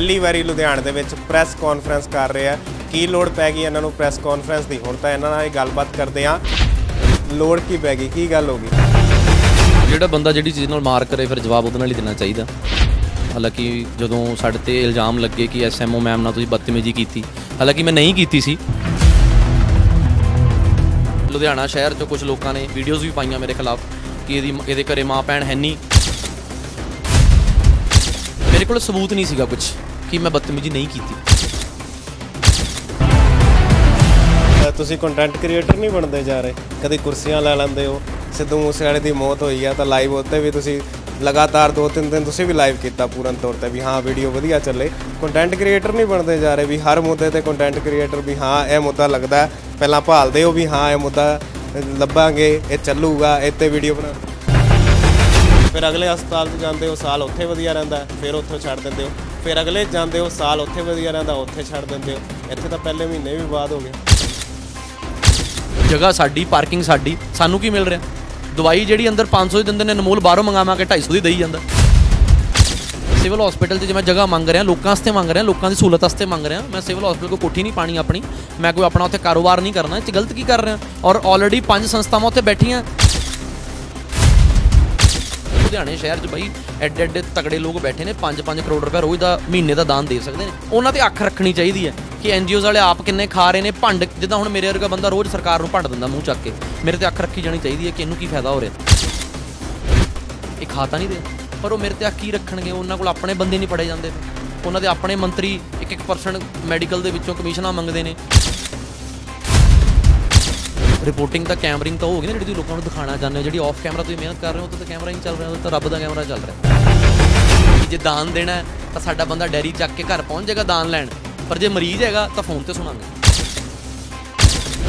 ਪਹਿਲੀ ਵਾਰੀ ਲੁਧਿਆਣੇ ਦੇ ਵਿੱਚ ਪ੍ਰੈਸ ਕਾਨਫਰੰਸ ਕਰ ਰਹੇ ਆ। ਕੀ ਲੋੜ ਪੈ ਗਈ ਇਹਨਾਂ ਨੂੰ ਪ੍ਰੈਸ ਕਾਨਫਰੰਸ ਦੀ? ਹੁਣ ਤਾਂ ਇਹਨਾਂ ਨਾਲ ਇਹ ਗੱਲਬਾਤ ਕਰਦੇ ਆ ਲੋੜ ਕੀ ਪੈ ਗਈ? ਕੀ ਗੱਲ ਹੋ ਗਈ? ਜਿਹੜਾ ਬੰਦਾ ਜਿਹੜੀ ਚੀਜ਼ ਨਾਲ ਮਾਰ ਕਰੇ, ਫਿਰ ਜਵਾਬ ਉਹਦੇ ਨਾਲ ਹੀ ਦੇਣਾ ਚਾਹੀਦਾ। ਹਾਲਾਂਕਿ ਜਦੋਂ ਸਾਡੇ ਤੇ ਇਲਜ਼ਾਮ ਲੱਗੇ ਕਿ ਐਸਐਮਓ ਮੈਮ ਨਾਲ ਤੁਸੀਂ ਬਦਤਮੀਜ਼ੀ ਕੀਤੀ, ਹਾਲਾਂਕਿ ਮੈਂ ਨਹੀਂ ਕੀਤੀ ਸੀ। ਲੁਧਿਆਣਾ ਸ਼ਹਿਰ 'ਚੋਂ ਕੁਝ ਲੋਕਾਂ ਨੇ ਵੀਡੀਓਜ਼ ਵੀ ਪਾਈਆਂ ਮੇਰੇ ਖਿਲਾਫ, ਕਿ ਇਹਦੀ ਇਹਦੇ ਘਰੇ ਮਾਂ ਭੈਣ ਹੈ ਨਹੀਂ। ਮੇਰੇ ਕੋਲ ਸਬੂਤ ਨਹੀਂ ਸੀਗਾ ਕੁਝ ਕਿ ਮੈਂ ਬਦਤਮੀਜ਼ੀ ਨਹੀਂ ਕੀਤੀ? ਅ, ਤੁਸੀਂ ਕੰਟੈਂਟ ਕ੍ਰੀਏਟਰ ਨਹੀਂ ਬਣਦੇ ਜਾ ਰਹੇ। ਕਦੇ ਕੁਰਸੀਆਂ ਲੈ ਲੈਂਦੇ ਹੋ ਸਿੱਧੂ ਮੂਸੇਵਾਲੇ ਦੀ ਮੌਤ ਹੋਈ ਆ ਤਾਂ ਲਾਈਵ ਉੱਤੇ ਵੀ ਤੁਸੀਂ ਲਗਾਤਾਰ 2-3 ਦਿਨ ਤੁਸੀਂ ਵੀ ਲਾਈਵ ਕੀਤਾ ਪੂਰਨ ਤੌਰ ਤੇ ਵੀ ਹਾਂ ਵੀਡੀਓ ਵਧੀਆ ਚੱਲੇ। ਕੰਟੈਂਟ ਕ੍ਰੀਏਟਰ ਨਹੀਂ ਬਣਦੇ ਜਾ ਰਹੇ ਵੀ ਹਰ ਮੁੱਦੇ ਤੇ ਕੰਟੈਂਟ ਕ੍ਰੀਏਟਰ ਵੀ ਹਾਂ ਇਹ ਮੁੱਦਾ ਲੱਗਦਾ ਹੈ। ਪਹਿਲਾਂ ਭਾਲਦੇ ਹੋ ਵੀ ਹਾਂ ਇਹ ਮੁੱਦਾ ਲੱਭਾਂਗੇ ਇਹ ਚੱਲੂਗਾ ਇੱਥੇ ਵੀਡੀਓ ਬਣਾ ਫਿਰ ਅਗਲੇ ਹਸਪਤਾਲ 'ਚ ਜਾਂਦੇ ਹੋ ਸਾਲ ਉੱਥੇ ਵਧੀਆ ਰਹਿੰਦਾ ਹੈ, ਫਿਰ ਉੱਥੋਂ ਛੱਡ ਦਿੰਦੇ ਹੋ। ਫਿਰ ਅਗਲੇ ਜਾਂਦੇ ਹੋ, ਸਾਲ ਉੱਥੇ ਵਧੀਆ ਰਹਿੰਦਾ, ਉੱਥੇ ਛੱਡ ਦਿੰਦੇ ਹੋ। ਇੱਥੇ ਤਾਂ ਪਹਿਲੇ ਮਹੀਨੇ ਵੀ ਬਾਅਦ ਹੋ ਗਏ। ਜਗ੍ਹਾ ਸਾਡੀ ਪਾਰਕਿੰਗ ਸਾਡੀ, ਸਾਨੂੰ ਕੀ ਮਿਲ ਰਿਹਾ? ਦਵਾਈ ਜਿਹੜੀ ਅੰਦਰ 500 ਦੀ ਦਿੰਦੇ ਨੇ, ਅਨਮੋਲ ਬਾਹਰੋਂ ਮੰਗਾਵਾ ਕੇ 250 ਦੀ ਦੇਈ ਜਾਂਦਾ। ਸਿਵਲ ਹਸਪੀਟਲ 'ਚ ਜੇ ਮੈਂ ਜਗ੍ਹਾ ਮੰਗ ਰਿਹਾ, ਲੋਕਾਂ ਵਾਸਤੇ ਮੰਗ ਰਿਹਾ, ਲੋਕਾਂ ਦੀ ਸਹੂਲਤ ਵਾਸਤੇ ਮੰਗ ਰਿਹਾ, ਮੈਂ ਸਿਵਲ ਹਸਪੀਟਲ ਕੋ ਕੋਠੀ ਨਹੀਂ ਪਾਣੀ ਆਪਣੀ, ਮੈਂ ਕੋਈ ਆਪਣਾ ਉੱਥੇ ਕਾਰੋਬਾਰ ਨਹੀਂ ਕਰਨਾ, ਇਹ 'ਚ ਗਲਤ ਕੀ ਕਰ ਰਿਹਾ? ਔਰ ਆਲਰੇਡੀ ਪੰਜ ਸੰਸਥਾਵਾਂ ਉੱਥੇ ਬੈਠੀਆਂ ਲੁਧਿਆਣੇ ਸ਼ਹਿਰ 'ਚ ਬਈ ਐਡੇ ਐਡੇ ਤਕੜੇ ਲੋਕ ਬੈਠੇ ਨੇ 5-5 ਕਰੋੜ ਰੁਪਏ ਰੋਜ਼ ਦਾ ਮਹੀਨੇ ਦਾ ਦਾਨ ਦੇ ਸਕਦੇ ਨੇ। ਉਹਨਾਂ ਤੇ ਅੱਖ ਰੱਖਣੀ ਚਾਹੀਦੀ ਹੈ ਕਿ ਐਨਜੀਓਜ਼ ਵਾਲੇ ਆਪ ਕਿੰਨੇ ਖਾ ਰਹੇ ਨੇ, ਭੰਡ ਜਿੱਦਾਂ ਹੁਣ ਮੇਰੇ ਵਰਗਾ ਬੰਦਾ ਰੋਜ਼ ਸਰਕਾਰ ਨੂੰ ਭੰਡ ਦਿੰਦਾ ਮੂੰਹ ਚੱਕ ਕੇ। ਮੇਰੇ ਤੇ ਅੱਖ ਰੱਖੀ ਜਾਣੀ ਚਾਹੀਦੀ ਹੈ ਕਿ ਇਹਨੂੰ ਕੀ ਫਾਇਦਾ ਹੋ ਰਿਹਾ। ਇਹ ਖਾ ਤਾਂ ਨਹੀਂ ਦੇ ਪਰ ਉਹ ਮੇਰੇ ਤੇ ਅੱਖ ਕੀ ਰੱਖਣਗੇ? ਉਹਨਾਂ ਕੋਲ ਆਪਣੇ ਬੰਦੇ ਨਹੀਂ ਪੜੇ ਜਾਂਦੇ। ਉਹਨਾਂ ਦੇ ਆਪਣੇ ਮੰਤਰੀ 1-1% ਮੈਡੀਕਲ ਦੇ ਵਿੱਚੋਂ ਕਮਿਸ਼ਨਾਂ ਮੰਗਦੇ ਨੇ। ਰਿਪੋਰਟਿੰਗ ਤਾਂ ਕੈਮਰਿੰਗ ਤਾਂ ਉਹ ਹੋ ਗਈ ਨਾ ਜਿਹੜੀ ਤੁਸੀਂ ਲੋਕਾਂ ਨੂੰ ਦਿਖਾਣਾ ਚਾਹੁੰਦੇ ਹੋ ਜਿਹੜੀ ਆਫ ਕੈਮਰਾ ਤੁਸੀਂ ਮਿਹਨਤ ਕਰ ਰਹੇ ਹੋ ਉਹ ਤਾਂ ਕੈਮਰਾ ਹੀ ਨਹੀਂ ਚੱਲ ਰਿਹਾ ਉਹ ਤਾਂ ਰੱਬ ਦਾ ਕੈਮਰਾ ਚੱਲ ਰਿਹਾ। ਕਿ ਜੇ ਦਾਨ ਦੇਣਾ ਹੈ, ਤਾਂ ਸਾਡਾ ਬੰਦਾ ਡੈਰੀ ਚੱਕ ਕੇ ਘਰ ਪਹੁੰਚ ਜਾਏਗਾ ਦਾਨ ਲੈਣ। ਪਰ ਜੇ ਮਰੀਜ਼ ਹੈਗਾ ਤਾਂ ਫੋਨ ਤੇ ਸੁਣਾਂਗੇ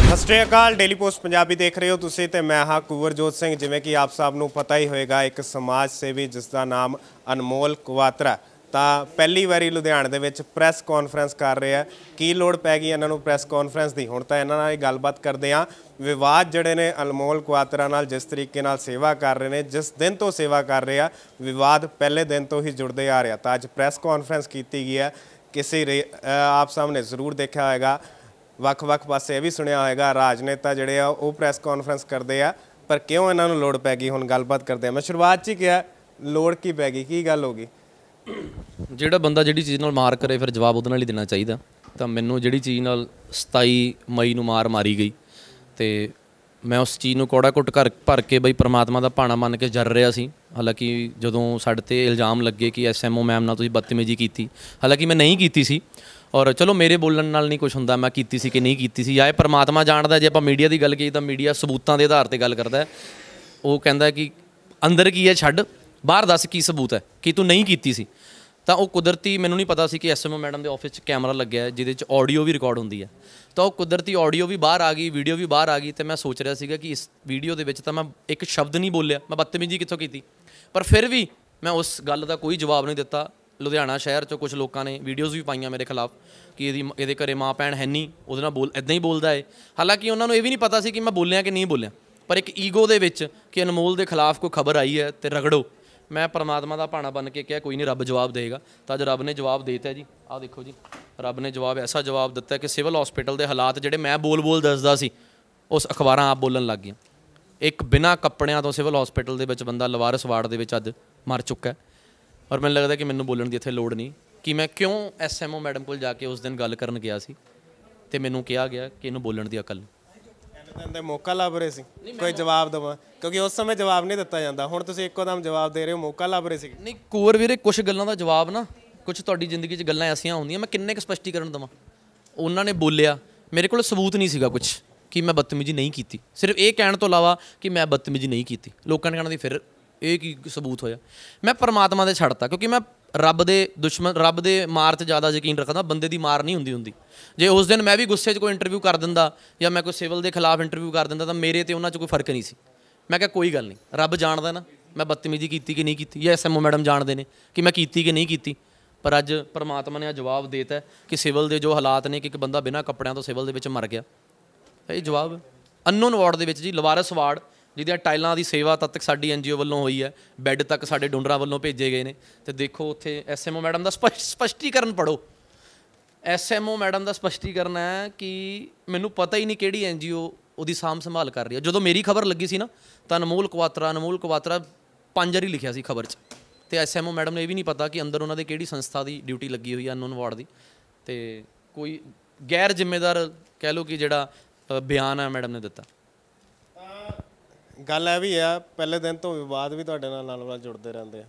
ਸਤਿ ਸ਼੍ਰੀ ਅਕਾਲ ਡੇਲੀ ਪੋਸਟ ਪੰਜਾਬੀ ਦੇਖ ਰਹੇ ਹੋ ਤੁਸੀਂ ਤੇ ਮੈਂ ਹਾਂ ਕੁਵਰਜੋਤ ਸਿੰਘ। ਜਿਵੇਂ ਕਿ ਆਪ ਸਭ ਨੂੰ ਪਤਾ ਹੀ ਹੋਵੇਗਾ ਇੱਕ ਸਮਾਜ ਸੇਵੀ ਜਿਸ ਦਾ ਨਾਮ ਅਨਮੋਲ ਕੁਵਾਤਰਾ। ਤਾਂ ਪਹਿਲੀ ਵਾਰੀ ਲੁਧਿਆਣੇ ਦੇ ਵਿੱਚ ਪ੍ਰੈਸ ਕਾਨਫਰੰਸ ਕਰ ਰਹੇ ਆ। ਕੀ ਲੋੜ ਪੈ ਗਈ ਇਹਨਾਂ ਨੂੰ ਪ੍ਰੈਸ ਕਾਨਫਰੰਸ ਦੀ? ਹੁਣ ਤਾਂ ਇਹਨਾਂ ਨਾਲ ਹੀ ਗੱਲਬਾਤ ਕਰਦੇ ਆ ਵਿਵਾਦ ਜਿਹੜੇ ਨੇ ਅਨਮੋਲ ਕੁਆਤਰਾ ਨਾਲ ਜਿਸ ਤਰੀਕੇ ਨਾਲ ਸੇਵਾ ਕਰ ਰਹੇ ਨੇ ਜਿਸ ਦਿਨ ਤੋਂ ਸੇਵਾ ਕਰ ਰਹੇ ਆ ਵਿਵਾਦ ਪਹਿਲੇ ਦਿਨ ਤੋਂ ਹੀ ਜੁੜਦੇ ਆ ਰਿਹਾ। ਤਾਂ ਅੱਜ ਪ੍ਰੈਸ ਕਾਨਫਰੰਸ ਕੀਤੀ ਗਈ ਹੈ। ਕਿਸੇ ਰੇ- ਅ, ਆਪ ਸਾਹਮਣੇ ਜ਼ਰੂਰ ਦੇਖਿਆ ਹੋਵੇਗਾ ਵੱਖ-ਵੱਖ ਪਾਸੇ ਇਹ ਵੀ ਸੁਣਿਆ ਹੋਵੇਗਾ ਰਾਜਨੇਤਾ ਜਿਹੜੇ ਆ ਉਹ ਪ੍ਰੈਸ ਕਾਨਫਰੰਸ ਕਰਦੇ ਆ। ਪਰ ਕਿਉਂ ਇਹਨਾਂ ਨੂੰ ਲੋੜ ਪੈ ਗਈ? ਹੁਣ ਗੱਲਬਾਤ ਕਰਦੇ ਆ ਮੈਂ ਸ਼ੁਰੂਆਤ 'ਚ ਹੀ ਕਿਹਾ ਲੋੜ ਕੀ ਪੈ ਗਈ? ਕੀ ਗੱਲ ਹੋ ਗਈ? ਜਿਹੜਾ ਬੰਦਾ ਜਿਹੜੀ ਚੀਜ਼ ਨਾਲ ਮਾਰ ਕਰੇ, ਫਿਰ ਜਵਾਬ ਉਹਦੇ ਨਾਲ ਹੀ ਦੇਣਾ ਚਾਹੀਦਾ। ਤਾਂ ਮੈਨੂੰ ਜਿਹੜੀ ਚੀਜ਼ ਨਾਲ 27 ਮਈ ਨੂੰ ਮਾਰ ਮਾਰੀ ਗਈ ਤੇ ਮੈਂ ਉਸ ਚੀਜ਼ ਨੂੰ ਕੋੜਾ ਕੁੱਟ ਕਰ ਭਰ ਕੇ ਬਈ ਪ੍ਰਮਾਤਮਾ ਦਾ ਭਾਣਾ ਮੰਨ ਕੇ ਜਰ ਰਿਹਾ ਸੀ। ਹਾਲਾਂਕਿ ਜਦੋਂ ਸਾਡੇ ਤੇ ਇਲਜ਼ਾਮ ਲੱਗੇ ਕਿ ਐਸਐਮਓ ਮੈਮ ਨਾਲ ਤੁਸੀਂ ਬਦਤਮੀਜ਼ੀ ਕੀਤੀ, ਹਾਲਾਂਕਿ ਮੈਂ ਨਹੀਂ ਕੀਤੀ ਸੀ। ਔਰ ਚਲੋ ਮੇਰੇ ਬੋਲਣ ਨਾਲ ਨਹੀਂ ਕੁਝ ਹੁੰਦਾ, ਮੈਂ ਕੀਤੀ ਸੀ ਕਿ ਨਹੀਂ ਕੀਤੀ ਸੀ। ਜਾਂ ਇਹ ਪ੍ਰਮਾਤਮਾ ਜਾਣਦਾ, ਜੇ ਆਪਾਂ ਮੀਡੀਆ ਦੀ ਗੱਲ ਕਰੀਏ ਤਾਂ ਮੀਡੀਆ ਸਬੂਤਾਂ ਦੇ ਆਧਾਰ ਤੇ ਗੱਲ ਕਰਦਾ ਹੈ। ਉਹ ਕਹਿੰਦਾ ਕਿ ਅੰਦਰ ਕੀ ਹੈ, ਛੱਡ। ਬਾਹਰ ਦੱਸ ਕੀ ਸਬੂਤ ਹੈ, ਕਿ ਤੂੰ ਨਹੀਂ ਕੀਤੀ ਸੀ। ਤਾਂ ਉਹ ਕੁਦਰਤੀ, ਮੈਨੂੰ ਨਹੀਂ ਪਤਾ ਸੀ ਕਿ ਐਸਐਮਓ ਮੈਡਮ ਦੇ ਆਫਿਸ 'ਚ ਕੈਮਰਾ ਲੱਗਿਆ ਹੈ, ਜਿਹਦੇ 'ਚ ਆਡੀਓ ਵੀ ਰਿਕਾਰਡ ਹੁੰਦੀ ਹੈ। ਤਾਂ ਉਹ ਕੁਦਰਤੀ ਆਡੀਓ ਵੀ ਬਾਹਰ ਆ ਗਈ ਵੀਡੀਓ ਵੀ ਬਾਹਰ ਆ ਗਈ ਤੇ ਮੈਂ ਸੋਚ ਰਿਹਾ ਸੀਗਾ ਕਿ ਇਸ ਵੀਡੀਓ ਦੇ ਵਿੱਚ ਤਾਂ ਮੈਂ ਇੱਕ ਸ਼ਬਦ ਨਹੀਂ ਬੋਲਿਆ। ਮੈਂ ਬਦਤਮੀਜ਼ੀ ਕਿੱਥੋਂ ਕੀਤੀ? ਪਰ ਫਿਰ ਵੀ ਮੈਂ ਉਸ ਗੱਲ ਦਾ ਕੋਈ ਜਵਾਬ ਨਹੀਂ ਦਿੱਤਾ। ਲੁਧਿਆਣਾ ਸ਼ਹਿਰ 'ਚੋਂ ਕੁਝ ਲੋਕਾਂ ਨੇ ਵੀਡੀਓਜ਼ ਵੀ ਪਾਈਆਂ ਮੇਰੇ ਖਿਲਾਫ ਕਿ ਇਹਦੀ ਇਹਦੇ ਘਰੇ ਮਾਂ ਭੈਣ ਹੈ ਨਹੀਂ, ਉਹਦੇ ਨਾਲ ਬੋਲ ਇਦਾਂ ਹੀ ਬੋਲਦਾ ਏ। ਹਾਲਾਂਕਿ ਉਹਨਾਂ ਨੂੰ ਇਹ ਵੀ ਨਹੀਂ ਪਤਾ ਸੀ ਕਿ ਮੈਂ ਬੋਲਿਆ ਕਿ ਨਹੀਂ ਬੋਲਿਆ। ਪਰ ਇੱਕ ਈਗੋ ਦੇ ਵਿੱਚ ਕਿ ਅਨਮੋਲ ਦੇ ਖਿਲਾਫ ਕੋਈ ਖਬਰ ਆਈ ਹੈ ਤੇ ਰਗੜੋ। ਮੈਂ ਪਰਮਾਤਮਾ ਦਾ ਭਾਣਾ ਬਣ ਕੇ ਕਿਹਾ, ਕੋਈ ਨਹੀਂ, ਰੱਬ ਜਵਾਬ ਦੇਗਾ। ਤਾਂ ਅੱਜ ਰੱਬ ਨੇ ਜਵਾਬ ਦੇ ਦਿੱਤਾ ਜੀ। ਆਹ ਦੇਖੋ ਜੀ, ਰੱਬ ਨੇ ਜਵਾਬ, ਐਸਾ ਜਵਾਬ ਦਿੱਤਾ ਕਿ ਸਿਵਲ ਹਸਪੀਟਲ ਦੇ ਹਾਲਾਤ ਜਿਹੜੇ ਮੈਂ ਬੋਲ-ਬੋਲ ਦੱਸਦਾ ਸੀ, ਉਸ ਅਖਬਾਰਾਂ ਆਪ ਬੋਲਣ ਲੱਗ ਗਈਆਂ। ਇੱਕ ਬਿਨਾ ਕੱਪੜਿਆਂ ਤੋਂ ਸਿਵਲ ਹਸਪੀਟਲ ਦੇ ਵਿੱਚ ਬੰਦਾ ਲਵਾਰਸ ਵਾਰਡ ਦੇ ਵਿੱਚ ਅੱਜ ਮਰ ਚੁੱਕਾ ਹੈ। ਔਰ ਮੈਨੂੰ ਲੱਗਦਾ ਕਿ ਮੈਨੂੰ ਬੋਲਣ ਦੀ ਇੱਥੇ ਲੋੜ ਨਹੀਂ ਕਿ ਮੈਂ ਕਿਉਂ ਐਸਐਮਓ ਮੈਡਮ ਕੋਲ ਜਾ ਕੇ ਉਸ ਦਿਨ ਗੱਲ ਕਰਨ ਗਿਆ ਸੀ ਤੇ ਮੈਨੂੰ ਕਿਹਾ ਗਿਆ ਕਿ ਇਹਨੂੰ ਬੋਲਣ ਦੀ ਅਕਲ ਨਹੀਂ। ਇਹਨੇ ਦਿਨ ਦੇ ਮੌਕਾ ਲੱਭ ਰਹੇ ਸੀ। ਕੋਈ ਜਵਾਬ ਦਵਾ। ਕਿਉਂਕਿ ਉਸ ਸਮੇਂ ਜਵਾਬ ਨਹੀਂ ਦਿੱਤਾ ਜਾਂਦਾ। ਹੁਣ ਤੁਸੀਂ ਇੱਕੋ ਦਮ ਜਵਾਬ ਦੇ ਰਹੇ ਹੋ ਮੌਕਾ ਲੱਭ ਰਹੇ ਸੀ ਨਹੀਂ ਕੁਵਰ ਵੀਰੇ ਕੁਝ ਗੱਲਾਂ ਦਾ ਜਵਾਬ ਨਾ ਕੁਝ ਤੁਹਾਡੀ ਜ਼ਿੰਦਗੀ 'ਚ ਗੱਲਾਂ ਐਸੀਆਂ ਹੁੰਦੀਆਂ ਮੈਂ ਕਿੰਨੇ ਕੁ ਸਪਸ਼ਟੀਕਰਨ ਦਵਾਂ। ਉਹਨਾਂ ਨੇ ਬੋਲਿਆ ਮੇਰੇ ਕੋਲ ਸਬੂਤ ਨਹੀਂ ਸੀਗਾ ਕੁਝ ਕਿ ਮੈਂ ਬਦਤਮੀਜ਼ੀ ਨਹੀਂ ਕੀਤੀ। ਸਿਰਫ ਇਹ ਕਹਿਣ ਤੋਂ ਇਲਾਵਾ ਕਿ ਮੈਂ ਬਦਤਮੀਜ਼ੀ ਨਹੀਂ ਕੀਤੀ। ਲੋਕਾਂ ਨੇ ਕਹਿਣਾ ਦੀ ਫਿਰ ਇਹ ਕੀ ਸਬੂਤ ਹੋਇਆ। ਮੈਂ ਪਰਮਾਤਮਾ ਦੇ ਛੱਡਤਾ ਕਿਉਂਕਿ ਮੈਂ ਰੱਬ ਦੇ ਦੁਸ਼ਮਣ, ਰੱਬ ਦੇ ਮਾਰ ਤੇ ਜ਼ਿਆਦਾ ਯਕੀਨ ਰੱਖਦਾ, ਬੰਦੇ ਦੀ ਮਾਰ ਨਹੀਂ ਹੁੰਦੀ ਹੁੰਦੀ। ਜੇ ਉਸ ਦਿਨ ਮੈਂ ਵੀ ਗੁੱਸੇ 'ਚ ਕੋਈ ਇੰਟਰਵਿਊ ਕਰ ਦਿੰਦਾ ਜਾਂ ਮੈਂ ਕੋਈ ਸਿਵਲ ਦੇ ਖਿਲਾਫ ਇੰਟਰਵਿਊ ਕਰ ਦਿੰਦਾ ਤਾਂ ਮੇਰੇ ਤੇ ਉਹਨਾਂ 'ਚ ਕੋਈ ਫ਼ਰਕ ਨਹੀਂ ਸੀ। ਮੈਂ ਕਿਹਾ ਕੋਈ ਗੱਲ ਨਹੀਂ, ਰੱਬ ਜਾਣਦਾ ਨਾ, ਮੈਂ ਬਦਤਮੀਜ਼ੀ ਕੀਤੀ ਕਿ ਨਹੀਂ ਕੀਤੀ, ਜਾਂ ਐਸਐਮਓ ਮੈਡਮ ਜਾਣਦੇ ਨੇ ਕਿ ਮੈਂ ਕੀਤੀ ਕਿ ਨਹੀਂ ਕੀਤੀ, ਪਰ ਅੱਜ ਪਰਮਾਤਮਾ ਨੇ ਇਹ ਜਵਾਬ ਦੇਤਾ ਹੈ ਕਿ ਸਿਵਲ ਦੇ ਜੋ ਹਾਲਾਤ ਨੇ ਕਿ ਇੱਕ ਬੰਦਾ ਬਿਨਾਂ ਕੱਪੜਿਆਂ ਤੋਂ ਸਿਵਲ ਦੇ ਵਿੱਚ ਮਰ ਗਿਆ। ਇਹ ਜਵਾਬ ਅਨਨੋਨ ਵਾਰਡ ਦੇ ਵਿੱਚ ਜੀ, ਲਵਾਰਸ ਵਾਰਡ ਜਿਹਦੀਆਂ ਟਾਈਲਾਂ ਦੀ ਸੇਵਾ ਤਦ ਤੱਕ ਸਾਡੀ ਐਨਜੀਓ ਵੱਲੋਂ ਹੋਈ ਹੈ ਬੈੱਡ ਤੱਕ ਸਾਡੇ ਡੋਨਰਾਂ ਵੱਲੋਂ ਭੇਜੇ ਗਏ ਨੇ। ਤੇ ਦੇਖੋ ਉੱਥੇ ਐਸਐਮਓ ਮੈਡਮ ਦਾ ਸਪਸ਼ਟ ਸਪਸ਼ਟੀਕਰਨ ਪੜੋ ਐਸਐਮਓ ਮੈਡਮ ਦਾ ਸਪਸ਼ਟੀਕਰਨ ਹੈ ਕਿ ਮੈਨੂੰ ਪਤਾ ਹੀ ਨਹੀਂ ਕਿਹੜੀ ਐਨਜੀਓ ਉਹਦੀ ਸਾਂਭ ਸੰਭਾਲ ਕਰ ਰਹੀ ਹੈ। ਜਦੋਂ ਮੇਰੀ ਖਬਰ ਲੱਗੀ ਸੀ ਨਾ ਤਾਂ ਅਨਮੋਲ ਕੁਆਤਰਾ ਅਨਮੋਲ ਕੁਆਤਰਾ ਪੰਜ ਵਾਰੀ ਲਿਖਿਆ ਸੀ ਖਬਰ 'ਚ। ਤੇ ਐਸਐਮਓ ਮੈਡਮ ਨੂੰ ਇਹ ਵੀ ਨਹੀਂ ਪਤਾ ਕਿ ਅੰਦਰ ਉਹਨਾਂ ਦੇ ਕਿਹੜੀ ਸੰਸਥਾ ਦੀ ਡਿਊਟੀ ਲੱਗੀ ਹੋਈ ਹੈ ਅਨਨੋਨ ਵਾਰਡ ਦੀ। ਤੇ ਕੋਈ ਗੈਰ ਜ਼ਿੰਮੇਦਾਰ ਕਹਿ ਲਓ ਕਿ ਜਿਹੜਾ ਅ, ਬਿਆਨ ਹੈ ਮੈਡਮ ਨੇ ਦਿੱਤਾ। ਗੱਲ ਇਹ ਵੀ ਆ, ਪਹਿਲੇ ਦਿਨ ਤੋਂ ਵਿਵਾਦ ਵੀ ਤੁਹਾਡੇ ਨਾਲ ਨਾਲ ਨਾਲ ਜੁੜਦੇ ਰਹਿੰਦੇ ਆ।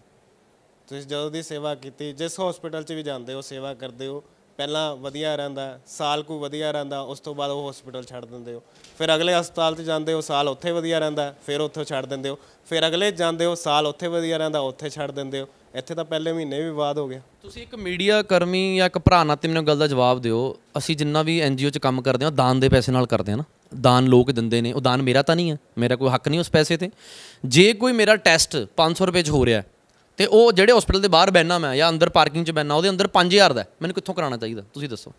ਤੁਸੀਂ ਜਦੋਂ ਦੀ ਸੇਵਾ ਕੀਤੀ, ਜਿਸ ਹਸਪੀਟਲ 'ਚ ਵੀ ਜਾਂਦੇ ਹੋ, ਸੇਵਾ ਕਰਦੇ ਹੋ, ਪਹਿਲਾਂ ਵਧੀਆ ਰਹਿੰਦਾ, ਸਾਲ ਕੋ ਵਧੀਆ ਰਹਿੰਦਾ, ਉਸ ਤੋਂ ਬਾਅਦ ਉਹ ਹਸਪੀਟਲ ਛੱਡ ਦਿੰਦੇ ਹੋ। ਫਿਰ ਅਗਲੇ ਹਸਪਤਾਲ 'ਚ ਜਾਂਦੇ ਹੋ, ਸਾਲ ਉੱਥੇ ਵਧੀਆ ਰਹਿੰਦਾ, ਫਿਰ ਉੱਥੋਂ ਛੱਡ ਦਿੰਦੇ ਹੋ। ਫਿਰ ਅਗਲੇ ਜਾਂਦੇ ਹੋ, ਸਾਲ ਉੱਥੇ ਵਧੀਆ ਰਹਿੰਦਾ, ਉੱਥੇ ਛੱਡ ਦਿੰਦੇ ਹੋ। ਇੱਥੇ ਤਾਂ ਪਹਿਲੇ ਮਹੀਨੇ ਵੀ ਵਿਵਾਦ ਹੋ ਗਿਆ। ਤੁਸੀਂ ਇੱਕ ਮੀਡੀਆ ਕਰਮੀ ਜਾਂ ਇੱਕ ਭਰਾ ਨਾਤੇ ਮੈਨੂੰ ਗੱਲ ਦਾ ਜਵਾਬ ਦਿਓ। ਅਸੀਂ ਜਿੰਨਾ ਵੀ ਐਨਜੀਓ 'ਚ ਕੰਮ ਕਰਦੇ ਹਾਂ ਦਾਨ ਦੇ ਪੈਸੇ ਨਾਲ ਕਰਦੇ ਹਾਂ ਨਾ। ਦਾਨ ਲੋਕ ਦਿੰਦੇ ਨੇ ਉਹ ਦਾਨ ਮੇਰਾ ਤਾਂ ਨਹੀਂ ਹੈ ਮੇਰਾ ਕੋਈ ਹੱਕ ਨਹੀਂ ਉਸ ਪੈਸੇ ਤੇ। ਜੇ ਕੋਈ ਮੇਰਾ ਟੈਸਟ 500 ਰੁਪਏ 'ਚ ਹੋ ਰਿਹਾ ਤੇ ਉਹ ਜਿਹੜੇ ਹਸਪੀਟਲ ਦੇ ਬਾਹਰ ਬੈਠਣਾ ਮੈਂ ਜਾਂ ਅੰਦਰ ਪਾਰਕਿੰਗ 'ਚ ਬੈਠਣਾ ਉਹਦੇ ਅੰਦਰ 5000 ਦਾ ਮੈਨੂੰ ਕਿੱਥੋਂ ਕਰਾਉਣਾ ਚਾਹੀਦਾ? ਤੁਸੀਂ ਦੱਸੋ।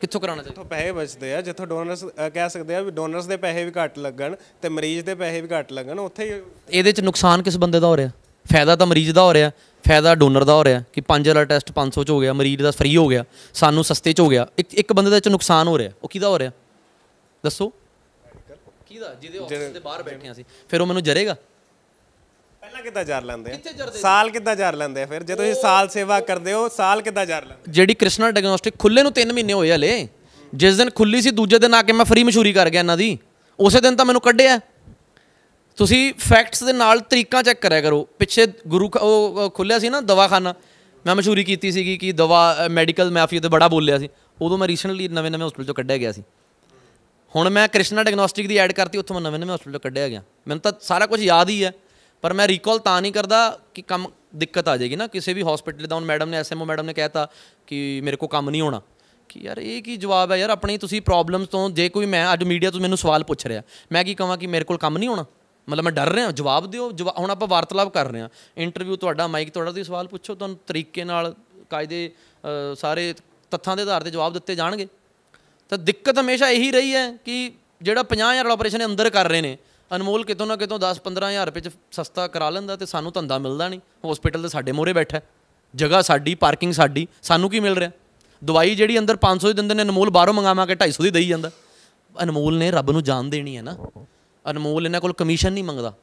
ਕਿੱਥੋਂ ਕਰਾਉਣਾ ਚਾਹੀਦਾ? ਜਿੱਥੋਂ ਪੈਸੇ ਬਚਦੇ ਆ ਜਿੱਥੋਂ ਡੋਨਰਸ ਕਹਿ ਸਕਦੇ ਆ ਵੀ ਡੋਨਰਸ ਦੇ ਪੈਸੇ ਵੀ ਘੱਟ ਲੱਗਣ ਤੇ ਮਰੀਜ਼ ਦੇ ਪੈਸੇ ਵੀ ਘੱਟ ਲੱਗਣ ਉੱਥੇ ਹੀ ਇਹਦੇ 'ਚ ਨੁਕਸਾਨ ਕਿਸ ਬੰਦੇ ਦਾ ਹੋ ਰਿਹਾ? ਫਾਇਦਾ ਤਾਂ ਮਰੀਜ਼ ਦਾ ਹੋ ਰਿਹਾ ਫਾਇਦਾ ਡੋਨਰ ਦਾ ਹੋ ਰਿਹਾ ਕਿ 5 ਵਾਲਾ ਟੈਸਟ 500 ਚ ਹੋ ਗਿਆ ਮਰੀਜ਼ ਦਾ ਫ੍ਰੀ ਹੋ ਗਿਆ ਸਾਨੂੰ ਸਸਤੇ ਚ ਹੋ ਗਿਆ। ਇੱਕ ਇੱਕ ਬੰਦੇ ਦਾ 'ਚ ਨੁਕਸਾਨ ਹੋ ਰਿਹਾ ਉਹ ਕਿਹਦਾ ਹੋ ਰਿਹਾ? ਦੱਸੋ। ਕਿਹਦਾ? ਜਿਹਦੇ ਆਫਿਸ ਦੇ ਬਾਹਰ ਬੈਠੇ ਸੀ। ਫਿਰ ਉਹ ਮੈਨੂੰ ਜਰੇਗਾ? ਪਹਿਲਾਂ ਕਿੱਦਾਂ ਜਰ ਲੈਂਦੇ ਆ? ਸਾਲ ਕਿੱਦਾਂ ਜਰ ਲੈਂਦੇ ਆ ਫਿਰ? ਜੇ ਤੁਸੀਂ ਸਾਲ ਸੇਵਾ ਕਰਦੇ ਹੋ ਸਾਲ ਕਿੱਦਾਂ ਜਰ ਲੈਂਦੇ ਜਿਹੜੀ ਕ੍ਰਿਸ਼ਨਾ ਡਾਇਗਨੋਸਟਿਕ ਖੁੱਲੇ ਨੂੰ 3 ਮਹੀਨੇ ਹੋਏ ਹਲੇ। ਜਿਸ ਦਿਨ ਖੁੱਲੀ ਸੀ ਦੂਜੇ ਦਿਨ ਆ ਕੇ ਮੈਂ ਫ੍ਰੀ ਮਸ਼ਹੂਰੀ ਕਰ ਗਿਆ ਇਹਨਾਂ ਦੀ। ਉਸੇ ਦਿਨ ਤਾਂ ਮੈਨੂੰ ਕੱਢਿਆ। ਤੁਸੀਂ ਫੈਕਟਸ ਦੇ ਨਾਲ ਤਰੀਕਾ ਚੈੱਕ ਕਰਿਆ ਕਰੋ। ਪਿੱਛੇ ਗੁਰੂ ਉਹ ਖੁੱਲਿਆ ਸੀ ਨਾ ਦਵਾਖਾਨਾ। ਮੈਂ ਮਸ਼ਹੂਰੀ ਕੀਤੀ ਸੀਗੀ ਕਿ ਦਵਾ ਮੈਡੀਕਲ ਮਾਫੀਆ ਤੇ ਬੜਾ ਬੋਲਿਆ ਸੀ। ਉਦੋਂ ਮੈਂ ਰੀਸੈਂਟਲੀ ਨਵੇਂ ਨਵੇਂ ਹਸਪੀਟਲ ਚੋਂ ਕੱਢਿਆ ਗਿਆ ਸੀ। ਹੁਣ ਮੈਂ ਕ੍ਰਿਸ਼ਨਾ ਡਾਇਗਨੋਸਟਿਕ ਦੀ ਐਡ ਕਰਤੀ ਉੱਥੋਂ ਮੈਂ ਨਵੇਂ ਨਵੇਂ ਹਸਪੀਟਲ ਕੱਢਿਆ ਗਿਆ। ਮੈਨੂੰ ਤਾਂ ਸਾਰਾ ਕੁਝ ਯਾਦ ਹੀ ਹੈ ਪਰ ਮੈਂ ਰੀਕਾਲ ਤਾਂ ਨਹੀਂ ਕਰਦਾ ਕਿ ਕੰਮ ਦਿੱਕਤ ਆ ਜਾਏਗੀ ਨਾ। ਕਿਸੇ ਵੀ ਹਸਪੀਟਲ ਦਾ ਹੁਣ ਮੈਡਮ ਨੇ ਐਸਐਮਓ ਮੈਡਮ ਨੇ ਕਹਿਤਾ ਕਿ ਮੇਰੇ ਕੋ ਕੰਮ ਨਹੀਂ ਹੋਣਾ। ਕਿ ਯਾਰ ਇਹ ਕੀ ਜਵਾਬ ਹੈ ਯਾਰ? ਆਪਣੀ ਤੁਸੀਂ ਪ੍ਰੋਬਲਮਸ ਤੋਂ ਜੇ ਕੋਈ ਮੈਂ ਅੱਜ ਮੀਡੀਆ ਤੋਂ ਮੈਨੂੰ ਸਵਾਲ ਪੁੱਛ ਰਿਹਾ। ਮੈਂ ਕੀ ਕਹਾਂ ਕਿ ਮੇਰੇ ਕੋਲ ਕੰਮ ਨਹੀਂ ਹੋਣਾ? ਮਤਲਬ ਮੈਂ ਡਰ ਰਿਹਾ ਜਵਾਬ ਦਿਓ ਜਵਾ- ਹੁਣ ਆਪਾਂ ਵਾਰਤਾਲਾਪ ਕਰ ਰਹੇ ਹਾਂ। ਇੰਟਰਵਿਊ ਤੁਹਾਡਾ ਮਾਈਕ ਤੁਹਾਡਾ ਤੁਸੀਂ ਸਵਾਲ ਪੁੱਛੋ ਤੁਹਾਨੂੰ ਤਰੀਕੇ ਨਾਲ ਕਾਇਦੇ ਅ, ਸਾਰੇ ਤੱਥਾਂ ਦੇ ਆਧਾਰ ਤੇ ਜਵਾਬ ਦਿੱਤੇ ਜਾਣਗੇ। ਤਾਂ ਦਿੱਕਤ ਹਮੇਸ਼ਾ ਇਹੀ ਰਹੀ ਹੈ ਕਿ ਜਿਹੜਾ 50000 ਵਾਲਾ ਆਪਰੇਸ਼ਨ ਅੰਦਰ ਕਰ ਰਹੇ ਨੇ, ਅਨਮੋਲ ਕਿਤੋਂ ਨਾ ਕਿਤੋਂ 10 15000 ਰੁਪਏ ਚ ਸਸਤਾ ਕਰਾ ਲੈਂਦਾ ਤੇ ਸਾਨੂੰ ਧੰਦਾ ਮਿਲਦਾ ਨਹੀਂ। ਹਸਪੀਟਲ ਤੇ ਸਾਡੇ ਮੋਹਰੇ ਬੈਠਾ ਹੈ। ਜਗ੍ਹਾ ਸਾਡੀ ਪਾਰਕਿੰਗ ਸਾਡੀ, ਸਾਨੂੰ ਕੀ ਮਿਲ ਰਿਹਾ? ਦਵਾਈ ਜਿਹੜੀ ਅੰਦਰ 500 ਦੀ ਦਿੰਦੇ ਨੇ, ਅਨਮੋਲ ਬਾਹਰੋਂ ਮੰਗਾਵਾ ਕੇ 250 ਦੀ ਦੇਈ ਜਾਂਦਾ। ਅਨਮੋਲ ਨੇ ਰੱਬ ਨੂੰ ਜਾਨ ਦੇਣੀ ਹੈ ਨਾ। ਅਨਮੋਲ ਇਹਨਾਂ ਕੋਲ ਕਮਿਸ਼ਨ ਨਹੀਂ ਮੰਗਦਾ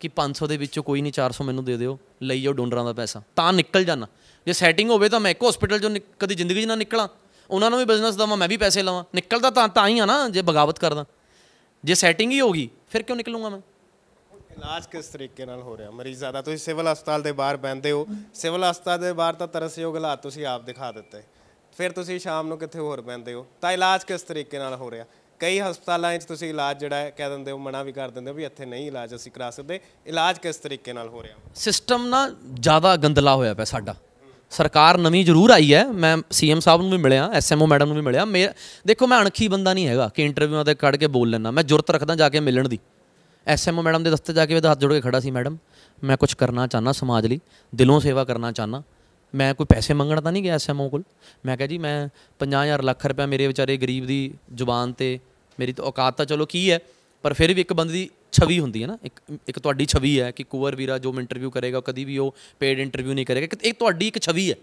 ਕਿ 500 ਦੇ ਵਿੱਚੋਂ ਕੋਈ ਨਹੀਂ 400 ਮੈਨੂੰ ਦੇ ਦਿਓ, ਲਈ ਜਾਓ ਡੋਨਰਾਂ ਦਾ ਪੈਸਾ। ਤਾਂ ਨਿਕਲ ਜਾਣਾ। ਜੇ ਸੈਟਿੰਗ ਹੋਵੇ ਤਾਂ ਮੈਂ ਇੱਕ ਹਸਪੀਟਲ ਚੋਂ ਨਿਕ- ਕਦੀ ਜ਼ਿੰਦਗੀ 'ਚ ਨਾ ਨਿਕਲਾਂ। ਉਹਨਾਂ ਨੂੰ ਵੀ ਬਿਜ਼ਨਸ ਦਵਾਂ ਮੈਂ ਵੀ ਪੈਸੇ ਲਵਾਂ। ਨਿਕਲਦਾ ਤਾਂ ਤਾਂ ਹੀ ਆ ਨਾ ਜੇ ਬਗਾਵਤ ਕਰਦਾ। ਜੇ ਸੈਟਿੰਗ ਹੀ ਹੋਗੀ ਫਿਰ ਕਿਉਂ ਨਿਕਲੂੰਗਾ ਮੈਂ? ਇਲਾਜ ਕਿਸ ਤਰੀਕੇ ਨਾਲ ਹੋ ਰਿਹਾ? ਮਰੀਜ਼ਾਂ ਦਾ ਤੁਸੀਂ ਸਿਵਲ ਹਸਪਤਾਲ ਦੇ ਬਾਹਰ ਬੈੰਦੇ ਹੋ। ਸਿਵਲ ਹਸਪਤਾਲ ਦੇ ਬਾਹਰ ਤਾਂ ਤਰਸਯੋਗ ਹਾਲਾਤ ਤੁਸੀਂ ਆਪ ਦਿਖਾ ਦਿੱਤੇ। ਫਿਰ ਤੁਸੀਂ ਸ਼ਾਮ ਨੂੰ ਕਿੱਥੇ ਹੋਰ ਬੈੰਦੇ ਹੋ? ਤਾਂ ਇਲਾਜ ਕਿਸ ਤਰੀਕੇ ਨਾਲ ਹੋ ਰਿਹਾ? ਕਈ ਹਸਪਤਾਲਾਂ 'ਚ ਤੁਸੀਂ ਇਲਾਜ ਜਿਹੜਾ ਹੈ ਕਹਿ ਦਿੰਦੇ ਹੋ ਮਨਾ ਵੀ ਕਰ ਦਿੰਦੇ ਹੋ ਵੀ ਇੱਥੇ ਨਹੀਂ ਇਲਾਜ ਅਸੀਂ ਕਰਾ ਸਕਦੇ। ਇਲਾਜ ਕਿਸ ਤਰੀਕੇ ਨਾਲ ਹੋ ਰਿਹਾ? ਸਿਸਟਮ ਨਾ ਜ਼ਿਆਦਾ ਗੰਦਲਾ ਹੋਇਆ ਪਿਆ ਸਾਡਾ। ਸਰਕਾਰ ਨਵੀਂ ਜ਼ਰੂਰ ਆਈ ਹੈ। ਮੈਂ ਸੀਐਮ ਸਾਹਿਬ ਨੂੰ ਵੀ ਮਿਲਿਆ, ਐਸਐਮਓ ਮੈਡਮ ਨੂੰ ਵੀ ਮਿਲਿਆ। ਮੇ ਦੇਖੋ, ਮੈਂ ਅਣਖੀ ਬੰਦਾ ਨਹੀਂ ਹੈਗਾ। ਕਿ ਇੰਟਰਵਿਊਆਂ ਤੇ ਕੱਢ ਕੇ ਬੋਲ ਲੈਣਾ ਮੈਂ ਜੁਰਤ ਰੱਖਦਾ ਜਾ ਕੇ ਮਿਲਣ ਦੀ। ਐਸਐਮਓ ਮੈਡਮ ਦੇ ਦਫ਼ਤਰ ਜਾ ਕੇ ਉਹਦਾ ਹੱਥ ਜੋੜ ਕੇ ਖੜਾ ਸੀ ਮੈਡਮ। ਮੈਂ ਕੁਝ ਕਰਨਾ ਚਾਹਨਾ ਸਮਾਜ ਲਈ। ਦਿਲੋਂ ਸੇਵਾ ਕਰਨਾ ਚਾਹਨਾ ਮੈਂ ਕੋਈ ਪੈਸੇ ਮੰਗਣ ਤਾਂ ਨਹੀਂ ਗਿਆ ਐਸਐਮਓ ਕੋਲ। ਮੈਂ ਕਿਹਾ ਜੀ, ਮੈਂ 50000 ਲੱਖ ਰੁਪਏ ਮੇਰੇ ਵਿਚਾਰੇ ਗਰੀਬ ਦੀ ਜ਼ੁਬਾਨ ਤੇ ਮੇਰੀ ਤਾਂ ਔਕਾਤ ਤਾਂ ਚਲੋ ਕੀ ਹੈ। ਪਰ ਫਿਰ ਵੀ ਇੱਕ ਬੰਦੇ ਦੀ ਛਵੀ ਹੁੰਦੀ ਹੈ ਨਾ, ਇੱਕ ਇੱਕ ਤੁਹਾਡੀ ਛਵੀ ਹੈ ਕਿ ਕੁਵਰ ਵੀਰਾ ਜੋ ਇੰਟਰਵਿਊ ਕਰੇਗਾ ਕਦੀ ਵੀ ਉਹ ਪੇਡ ਇੰਟਰਵਿਊ ਨਹੀਂ ਕਰੇਗਾ, ਇੱਕ- ਇਹ ਤੁਹਾਡੀ ਇੱਕ ਛਵੀ ਹੈ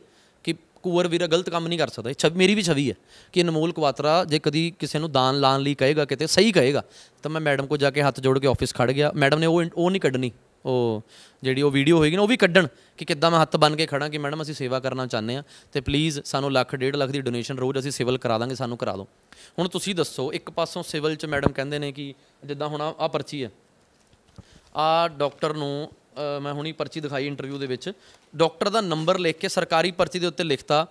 ਕਿ ਕੁਵਰ ਵੀਰਾ ਗਲਤ ਕੰਮ ਨਹੀਂ ਕਰ ਸਕਦਾ, ਇਹ ਛਵੀ, ਮੇਰੀ ਵੀ ਛਵੀ ਹੈ ਕਿ ਅਨਮੋਲ ਕੁਆਤਰਾ ਜੇ ਕਦੀ ਕਿਸੇ ਨੂੰ ਦਾਨ ਲਾਣ ਲਈ ਕਹੇਗਾ ਕਿਤੇ, ਸਹੀ ਕਹੇਗਾ, ਤਾਂ ਮੈਂ ਮੈਡਮ ਕੋਲ ਜਾ ਕੇ ਹੱਥ ਜੋੜ ਕੇ ਆਫਿਸ ਖੜ ਗਿਆ, ਮੈਡਮ ਨੇ ਉਹ ਉਹ ਨਹੀਂ ਕੱਢਣੀ। ਉਹ ਜਿਹੜੀ ਉਹ ਵੀਡੀਓ ਹੋਏਗੀ ਨਾ ਉਹ ਵੀ ਕੱਢਣ ਕਿ ਕਿੱਦਾਂ ਮੈਂ ਹੱਥ ਬੰਨ ਕੇ ਖੜਾ ਕਿ ਮੈਡਮ ਅਸੀਂ ਸੇਵਾ ਕਰਨਾ ਚਾਹੁੰਦੇ ਆ ਤੇ ਪਲੀਜ਼ ਸਾਨੂੰ ਲੱਖ ਡੇਢ ਲੱਖ ਦੀ ਡੋਨੇਸ਼ਨ ਰੋਜ਼ ਅਸੀਂ ਸਿਵਲ ਕਰਾ ਦਾਂਗੇ ਸਾਨੂੰ ਕਰਾ ਦਿਓ। ਹੁਣ ਤੁਸੀਂ ਦੱਸੋ ਇੱਕ ਪਾਸੋਂ ਸਿਵਲ ਚ ਮੈਡਮ ਕਹਿੰਦੇ ਨੇ ਕਿ ਜਿੱਦਾਂ ਹੁਣ ਆ ਪਰਚੀ ਹੈ। ਆ ਡਾਕਟਰ ਨੂੰ ਅ, ਮੈਂ ਹੁਣੀ ਪਰਚੀ ਦਿਖਾਈ ਇੰਟਰਵਿਊ ਦੇ ਵਿੱਚ। ਡਾਕਟਰ ਦਾ ਨੰਬਰ ਲਿਖ ਕੇ ਸਰਕਾਰੀ ਪਰਚੀ ਦੇ ਉੱਤੇ ਲਿਖਤਾ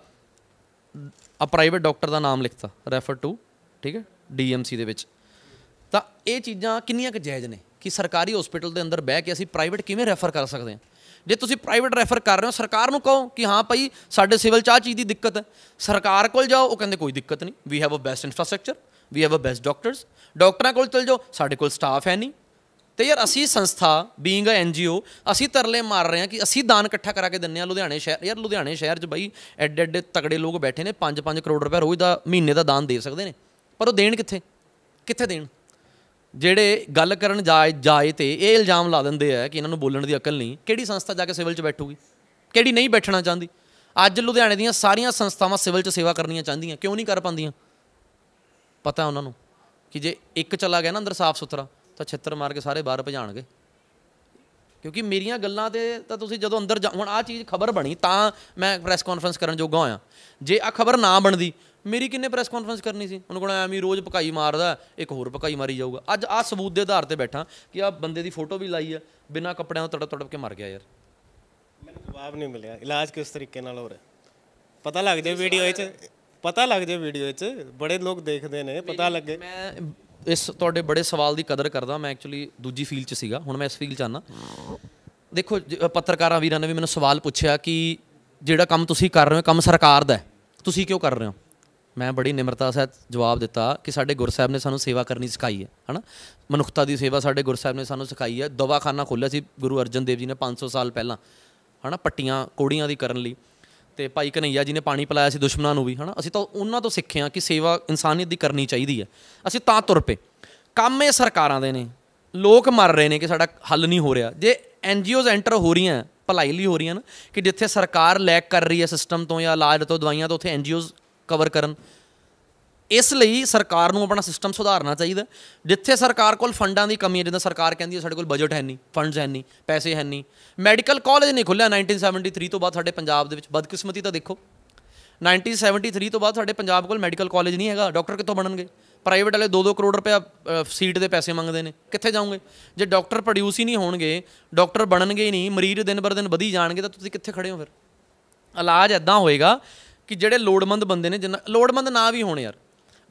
ਆ ਪ੍ਰਾਈਵੇਟ ਡਾਕਟਰ ਦਾ ਨਾਮ ਲਿਖਤਾ ਰੈਫਰ ਟੂ ਠੀਕ ਹੈ ਡੀਐਮਸੀ ਦੇ ਵਿੱਚ। ਤਾਂ ਇਹ ਚੀਜ਼ਾਂ ਕਿੰਨੀਆਂ ਕੁ ਜਾਇਜ਼ ਨੇ ਕਿ ਸਰਕਾਰੀ ਹਸਪੀਟਲ ਦੇ ਅੰਦਰ ਬਹਿ ਕੇ ਅਸੀਂ ਪ੍ਰਾਈਵੇਟ ਕਿਵੇਂ ਰੈਫਰ ਕਰ ਸਕਦੇ ਹਾਂ? ਜੇ ਤੁਸੀਂ ਪ੍ਰਾਈਵੇਟ ਰੈਫਰ ਕਰ ਰਹੇ ਹੋ, ਸਰਕਾਰ ਨੂੰ ਕਹੋ ਕਿ ਹਾਂ ਭਾਈ, ਸਾਡੇ ਸਿਵਲ ਚ ਆਹ ਚੀਜ਼ ਦੀ ਦਿੱਕਤ ਹੈ। ਸਰਕਾਰ ਕੋਲ ਜਾਓ, ਉਹ ਕਹਿੰਦੇ ਕੋਈ ਦਿੱਕਤ ਨਹੀਂ। We have a best infrastructure we have a best doctors ਡਾਕਟਰਾਂ ਕੋਲ ਚਲ ਜਾਓ, ਸਾਡੇ ਕੋਲ ਸਟਾਫ ਹੈ ਨਹੀਂ। ਤੇ ਯਾਰ ਅਸੀਂ ਸੰਸਥਾ ਬੀਇੰਗ ਅ ਐਨਜੀਓ ਅਸੀਂ ਤਰਲੇ ਮਾਰ ਰਹੇ ਹਾਂ ਕਿ ਅਸੀਂ ਦਾਨ ਇਕੱਠਾ ਕਰਾ ਕੇ ਦਿੰਨੇ ਆ ਲੁਧਿਆਣੇ ਸ਼ਹਿਰ। ਯਾਰ ਲੁਧਿਆਣੇ ਸ਼ਹਿਰ 'ਚ ਬਾਈ, ਐਡੇ ਐਡੇ ਤਗੜੇ ਲੋਕ ਬੈਠੇ ਨੇ 5-5 ਕਰੋੜ ਰੁਪਏ ਰੋਜ਼ ਦਾ ਮਹੀਨੇ ਦਾ ਦਾਨ ਦੇ ਸਕਦੇ ਨੇ। ਪਰ ਉਹ ਦੇਣ ਕਿੱਥੇ? ਕਿੱਥੇ ਦੇਣ? ਜਿਹੜੇ ਗੱਲ ਕਰਨ ਜਾਏ ਜਾਏ ਤੇ ਇਹ ਇਲਜ਼ਾਮ ਲਾ ਦਿੰਦੇ ਆ ਕਿ ਇਹਨਾਂ ਨੂੰ ਬੋਲਣ ਦੀ ਅਕਲ ਨਹੀਂ। ਕਿਹੜੀ ਸੰਸਥਾ ਜਾ ਕੇ ਸਿਵਲ 'ਚ ਬੈਠੂਗੀ? ਕਿਹੜੀ ਨਹੀਂ ਬੈਠਣਾ ਚਾਹੁੰਦੀ? ਅੱਜ ਲੁਧਿਆਣੇ ਦੀਆਂ ਸਾਰੀਆਂ ਸੰਸਥਾਵਾਂ ਸਿਵਲ 'ਚ ਸੇਵਾ ਕਰਨੀਆਂ ਚਾਹੁੰਦੀਆਂ, ਕਿਉਂ ਨਹੀਂ ਕਰ ਪਾਉਂਦੀਆਂ? ਪਤਾ ਉਹਨਾਂ ਨੂੰ ਕਿ ਜੇ ਇੱਕ ਚਲਾ ਗਿਆ ਨਾ ਅੰਦਰ ਸਾਫ਼ ਸੁਥਰਾ, ਤਾਂ ਛਿੱਤਰ ਮਾਰ ਕੇ ਸਾਰੇ ਬਾਹਰ ਭਜਾਣਗੇ। ਕਿਉਂਕਿ ਮੇਰੀਆਂ ਗੱਲਾਂ ਤੇ ਤਾਂ ਤੁਸੀਂ ਜਦੋਂ ਅੰਦਰ ਜਾ ਹੁਣ ਆ ਚੀਜ਼ ਖਬਰ ਬਣੀ ਤਾਂ ਮੈਂ ਪ੍ਰੈਸ ਕਾਨਫਰੰਸ ਕਰਨ ਜੋਗਾ ਹੋਇਆ। ਜੇ ਆ ਖਬਰ ਨਾ ਬਣਦੀ ਮੇਰੀ ਕਿੰਨੇ ਪ੍ਰੈਸ ਕਾਨਫਰੰਸ ਕਰਨੀ ਸੀ? ਉਹਨੂੰ ਕੋਲ ਐਵੇਂ ਰੋਜ਼ ਪਕਾਈ ਮਾਰਦਾ ਇੱਕ ਹੋਰ ਪਕਾਈ ਮਾਰੀ ਜਾਊਗਾ। ਅੱਜ ਆ ਸਬੂਤ ਦੇ ਆਧਾਰ ਤੇ ਬੈਠਾ ਕਿ ਆ ਬੰਦੇ ਦੀ ਫੋਟੋ ਵੀ ਲਾਈ ਆ ਬਿਨਾਂ ਕੱਪੜਿਆਂ ਤੋਂ ਤੜਪ ਤੜਪ ਕੇ ਮਰ ਗਿਆ ਯਾਰ। ਮੈਨੂੰ ਜਵਾਬ ਨਹੀਂ ਮਿਲਿਆ। ਇਲਾਜ ਕਿਸ ਤਰੀਕੇ ਨਾਲ ਹੋ ਰਿਹਾ? ਪਤਾ ਲੱਗ ਜਾਏ ਵੀਡੀਓ ਵਿੱਚ ਪਤਾ ਲੱਗ ਜਾਏ ਵੀਡੀਓ ਵਿੱਚ ਬੜੇ ਲੋਕ ਦੇਖਦੇ ਨੇ ਪਤਾ ਲੱਗੇ। ਮੈਂ ਇਸ ਤੁਹਾਡੇ ਬੜੇ ਸਵਾਲ ਦੀ ਕਦਰ ਕਰਦਾ। ਮੈਂ ਐਕਚੁਅਲੀ ਦੂਜੀ ਫੀਲਡ 'ਚ ਸੀਗਾ ਹੁਣ ਮੈਂ ਇਸ ਫੀਲਡ 'ਚ ਆਨਾ। ਦੇਖੋ ਜ- ਪੱਤਰਕਾਰਾਂ ਵੀਰਾਂ ਨੇ ਵੀ ਮੈਨੂੰ ਸਵਾਲ ਪੁੱਛਿਆ ਕਿ ਜਿਹੜਾ ਕੰਮ ਤੁਸੀਂ ਕਰ ਰਹੇ ਹੋ ਕੰਮ ਸਰਕਾਰ ਦਾ ਤੁਸੀਂ ਕਿਉਂ ਕਰ ਰਹੇ ਹੋ? ਮੈਂ ਬੜੀ ਨਿਮਰਤਾ ਸਹਿਤ ਜਵਾਬ ਦਿੱਤਾ ਕਿ ਸਾਡੇ ਗੁਰਸਾਹਿਬ ਨੇ ਸਾਨੂੰ ਸੇਵਾ ਕਰਨੀ ਸਿਖਾਈ ਹੈ, ਹਨਾ? ਮਨੁੱਖਤਾ ਦੀ ਸੇਵਾ ਸਾਡੇ ਗੁਰਸਾਹਿਬ ਨੇ ਸਾਨੂੰ ਸਿਖਾਈ ਹੈ। ਦਵਾਖਾਨਾ ਖੋਲ੍ਹਿਆ ਸੀ ਗੁਰੂ ਅਰਜਨ ਦੇਵ ਜੀ ਨੇ 500 ਸਾਲ ਪਹਿਲਾਂ, ਹਨਾ? ਪੱਟੀਆਂ ਕੋੜੀਆਂ ਦੀ ਕਰਨ ਲਈ। ਤੇ ਭਾਈ ਕਨਈਆ ਜੀ ਨੇ ਪਾਣੀ ਪਿਲਾਇਆ ਸੀ ਦੁਸ਼ਮਣਾਂ ਨੂੰ ਵੀ, ਹਨਾ? ਅਸੀਂ ਤਾਂ ਉਹਨਾਂ ਤੋਂ ਸਿੱਖਿਆ ਕਿ ਸੇਵਾ ਇਨਸਾਨੀਅਤ ਦੀ ਕਰਨੀ ਚਾਹੀਦੀ ਹੈ। ਅਸੀਂ ਤਾਂ ਤੁਰ ਪਏ। ਕੰਮ ਇਹ ਸਰਕਾਰਾਂ ਦੇ ਨੇ। ਲੋਕ ਮਰ ਰਹੇ ਨੇ ਕਿ ਸਾਡਾ ਹੱਲ ਨਹੀਂ ਹੋ ਰਿਹਾ। ਜੇ ਐਨਜੀਓਜ਼ ਐਂਟਰ ਹੋ ਰਹੀਆਂ, ਭਲਾਈ ਲਈ ਹੋ ਰਹੀਆਂ ਨਾ, ਕਿ ਜਿੱਥੇ ਸਰਕਾਰ ਲੈਕ ਕਰ ਰਹੀ ਹੈ ਸਿਸਟਮ ਤੋਂ ਜਾਂ ਇਲਾਜ ਤੋਂ, ਦਵਾਈਆਂ ਤੋਂ, ਉੱਥੇ ਐਨਜੀਓਜ਼ ਕਵਰ ਕਰਨ। ਇਸ ਲਈ ਸਰਕਾਰ ਨੂੰ ਆਪਣਾ ਸਿਸਟਮ ਸੁਧਾਰਨਾ ਚਾਹੀਦਾ। ਜਿੱਥੇ ਸਰਕਾਰ ਕੋਲ ਫੰਡਾਂ ਦੀ ਕਮੀ ਹੈ ਜਿੱਦਾਂ ਸਰਕਾਰ ਕਹਿੰਦੀ ਹੈ ਸਾਡੇ ਕੋਲ ਬਜਟ ਹੈ ਨਹੀਂ ਫੰਡਸ ਹੈ ਨਹੀਂ ਪੈਸੇ ਹੈ ਨਹੀਂ। ਮੈਡੀਕਲ ਕਾਲਜ ਨਹੀਂ ਖੁੱਲਿਆ 1973 ਤੋਂ ਬਾਅਦ ਸਾਡੇ ਪੰਜਾਬ ਦੇ ਵਿੱਚ। ਬਦਕਿਸਮਤੀ ਤਾਂ ਦੇਖੋ। 1973 ਤੋਂ ਬਾਅਦ ਸਾਡੇ ਪੰਜਾਬ ਕੋਲ ਮੈਡੀਕਲ ਕਾਲਜ ਨਹੀਂ ਹੈਗਾ। ਡਾਕਟਰ ਕਿੱਥੋਂ ਬਣਨਗੇ? ਪ੍ਰਾਈਵੇਟ ਵਾਲੇ 2-2 ਕਰੋੜ ਰੁਪਇਆ ਅ, ਸੀਟ ਦੇ ਪੈਸੇ ਮੰਗਦੇ ਨੇ। ਕਿੱਥੇ ਜਾਓਗੇ? ਜੇ ਡਾਕਟਰ ਪ੍ਰੋਡਿਊਸ ਹੀ ਨਹੀਂ ਹੋਣਗੇ ਡਾਕਟਰ ਬਣਨਗੇ ਹੀ ਨਹੀਂ ਮਰੀਜ਼ ਦਿਨ ਬਰ ਦਿਨ ਵਧੀ ਜਾਣਗੇ ਤਾਂ ਤੁਸੀਂ ਕਿੱਥੇ ਖੜੇ ਹੋ ਫਿਰ? ਇਲਾਜ ਐਦਾਂ ਹੋਏਗਾ ਕਿ ਜਿਹੜੇ ਲੋੜਵੰਦ ਬੰਦੇ ਨੇ, ਜਿੰਨਾ ਲੋੜਵੰਦ ਨਾ ਵੀ ਹੋਣ ਯਾਰ।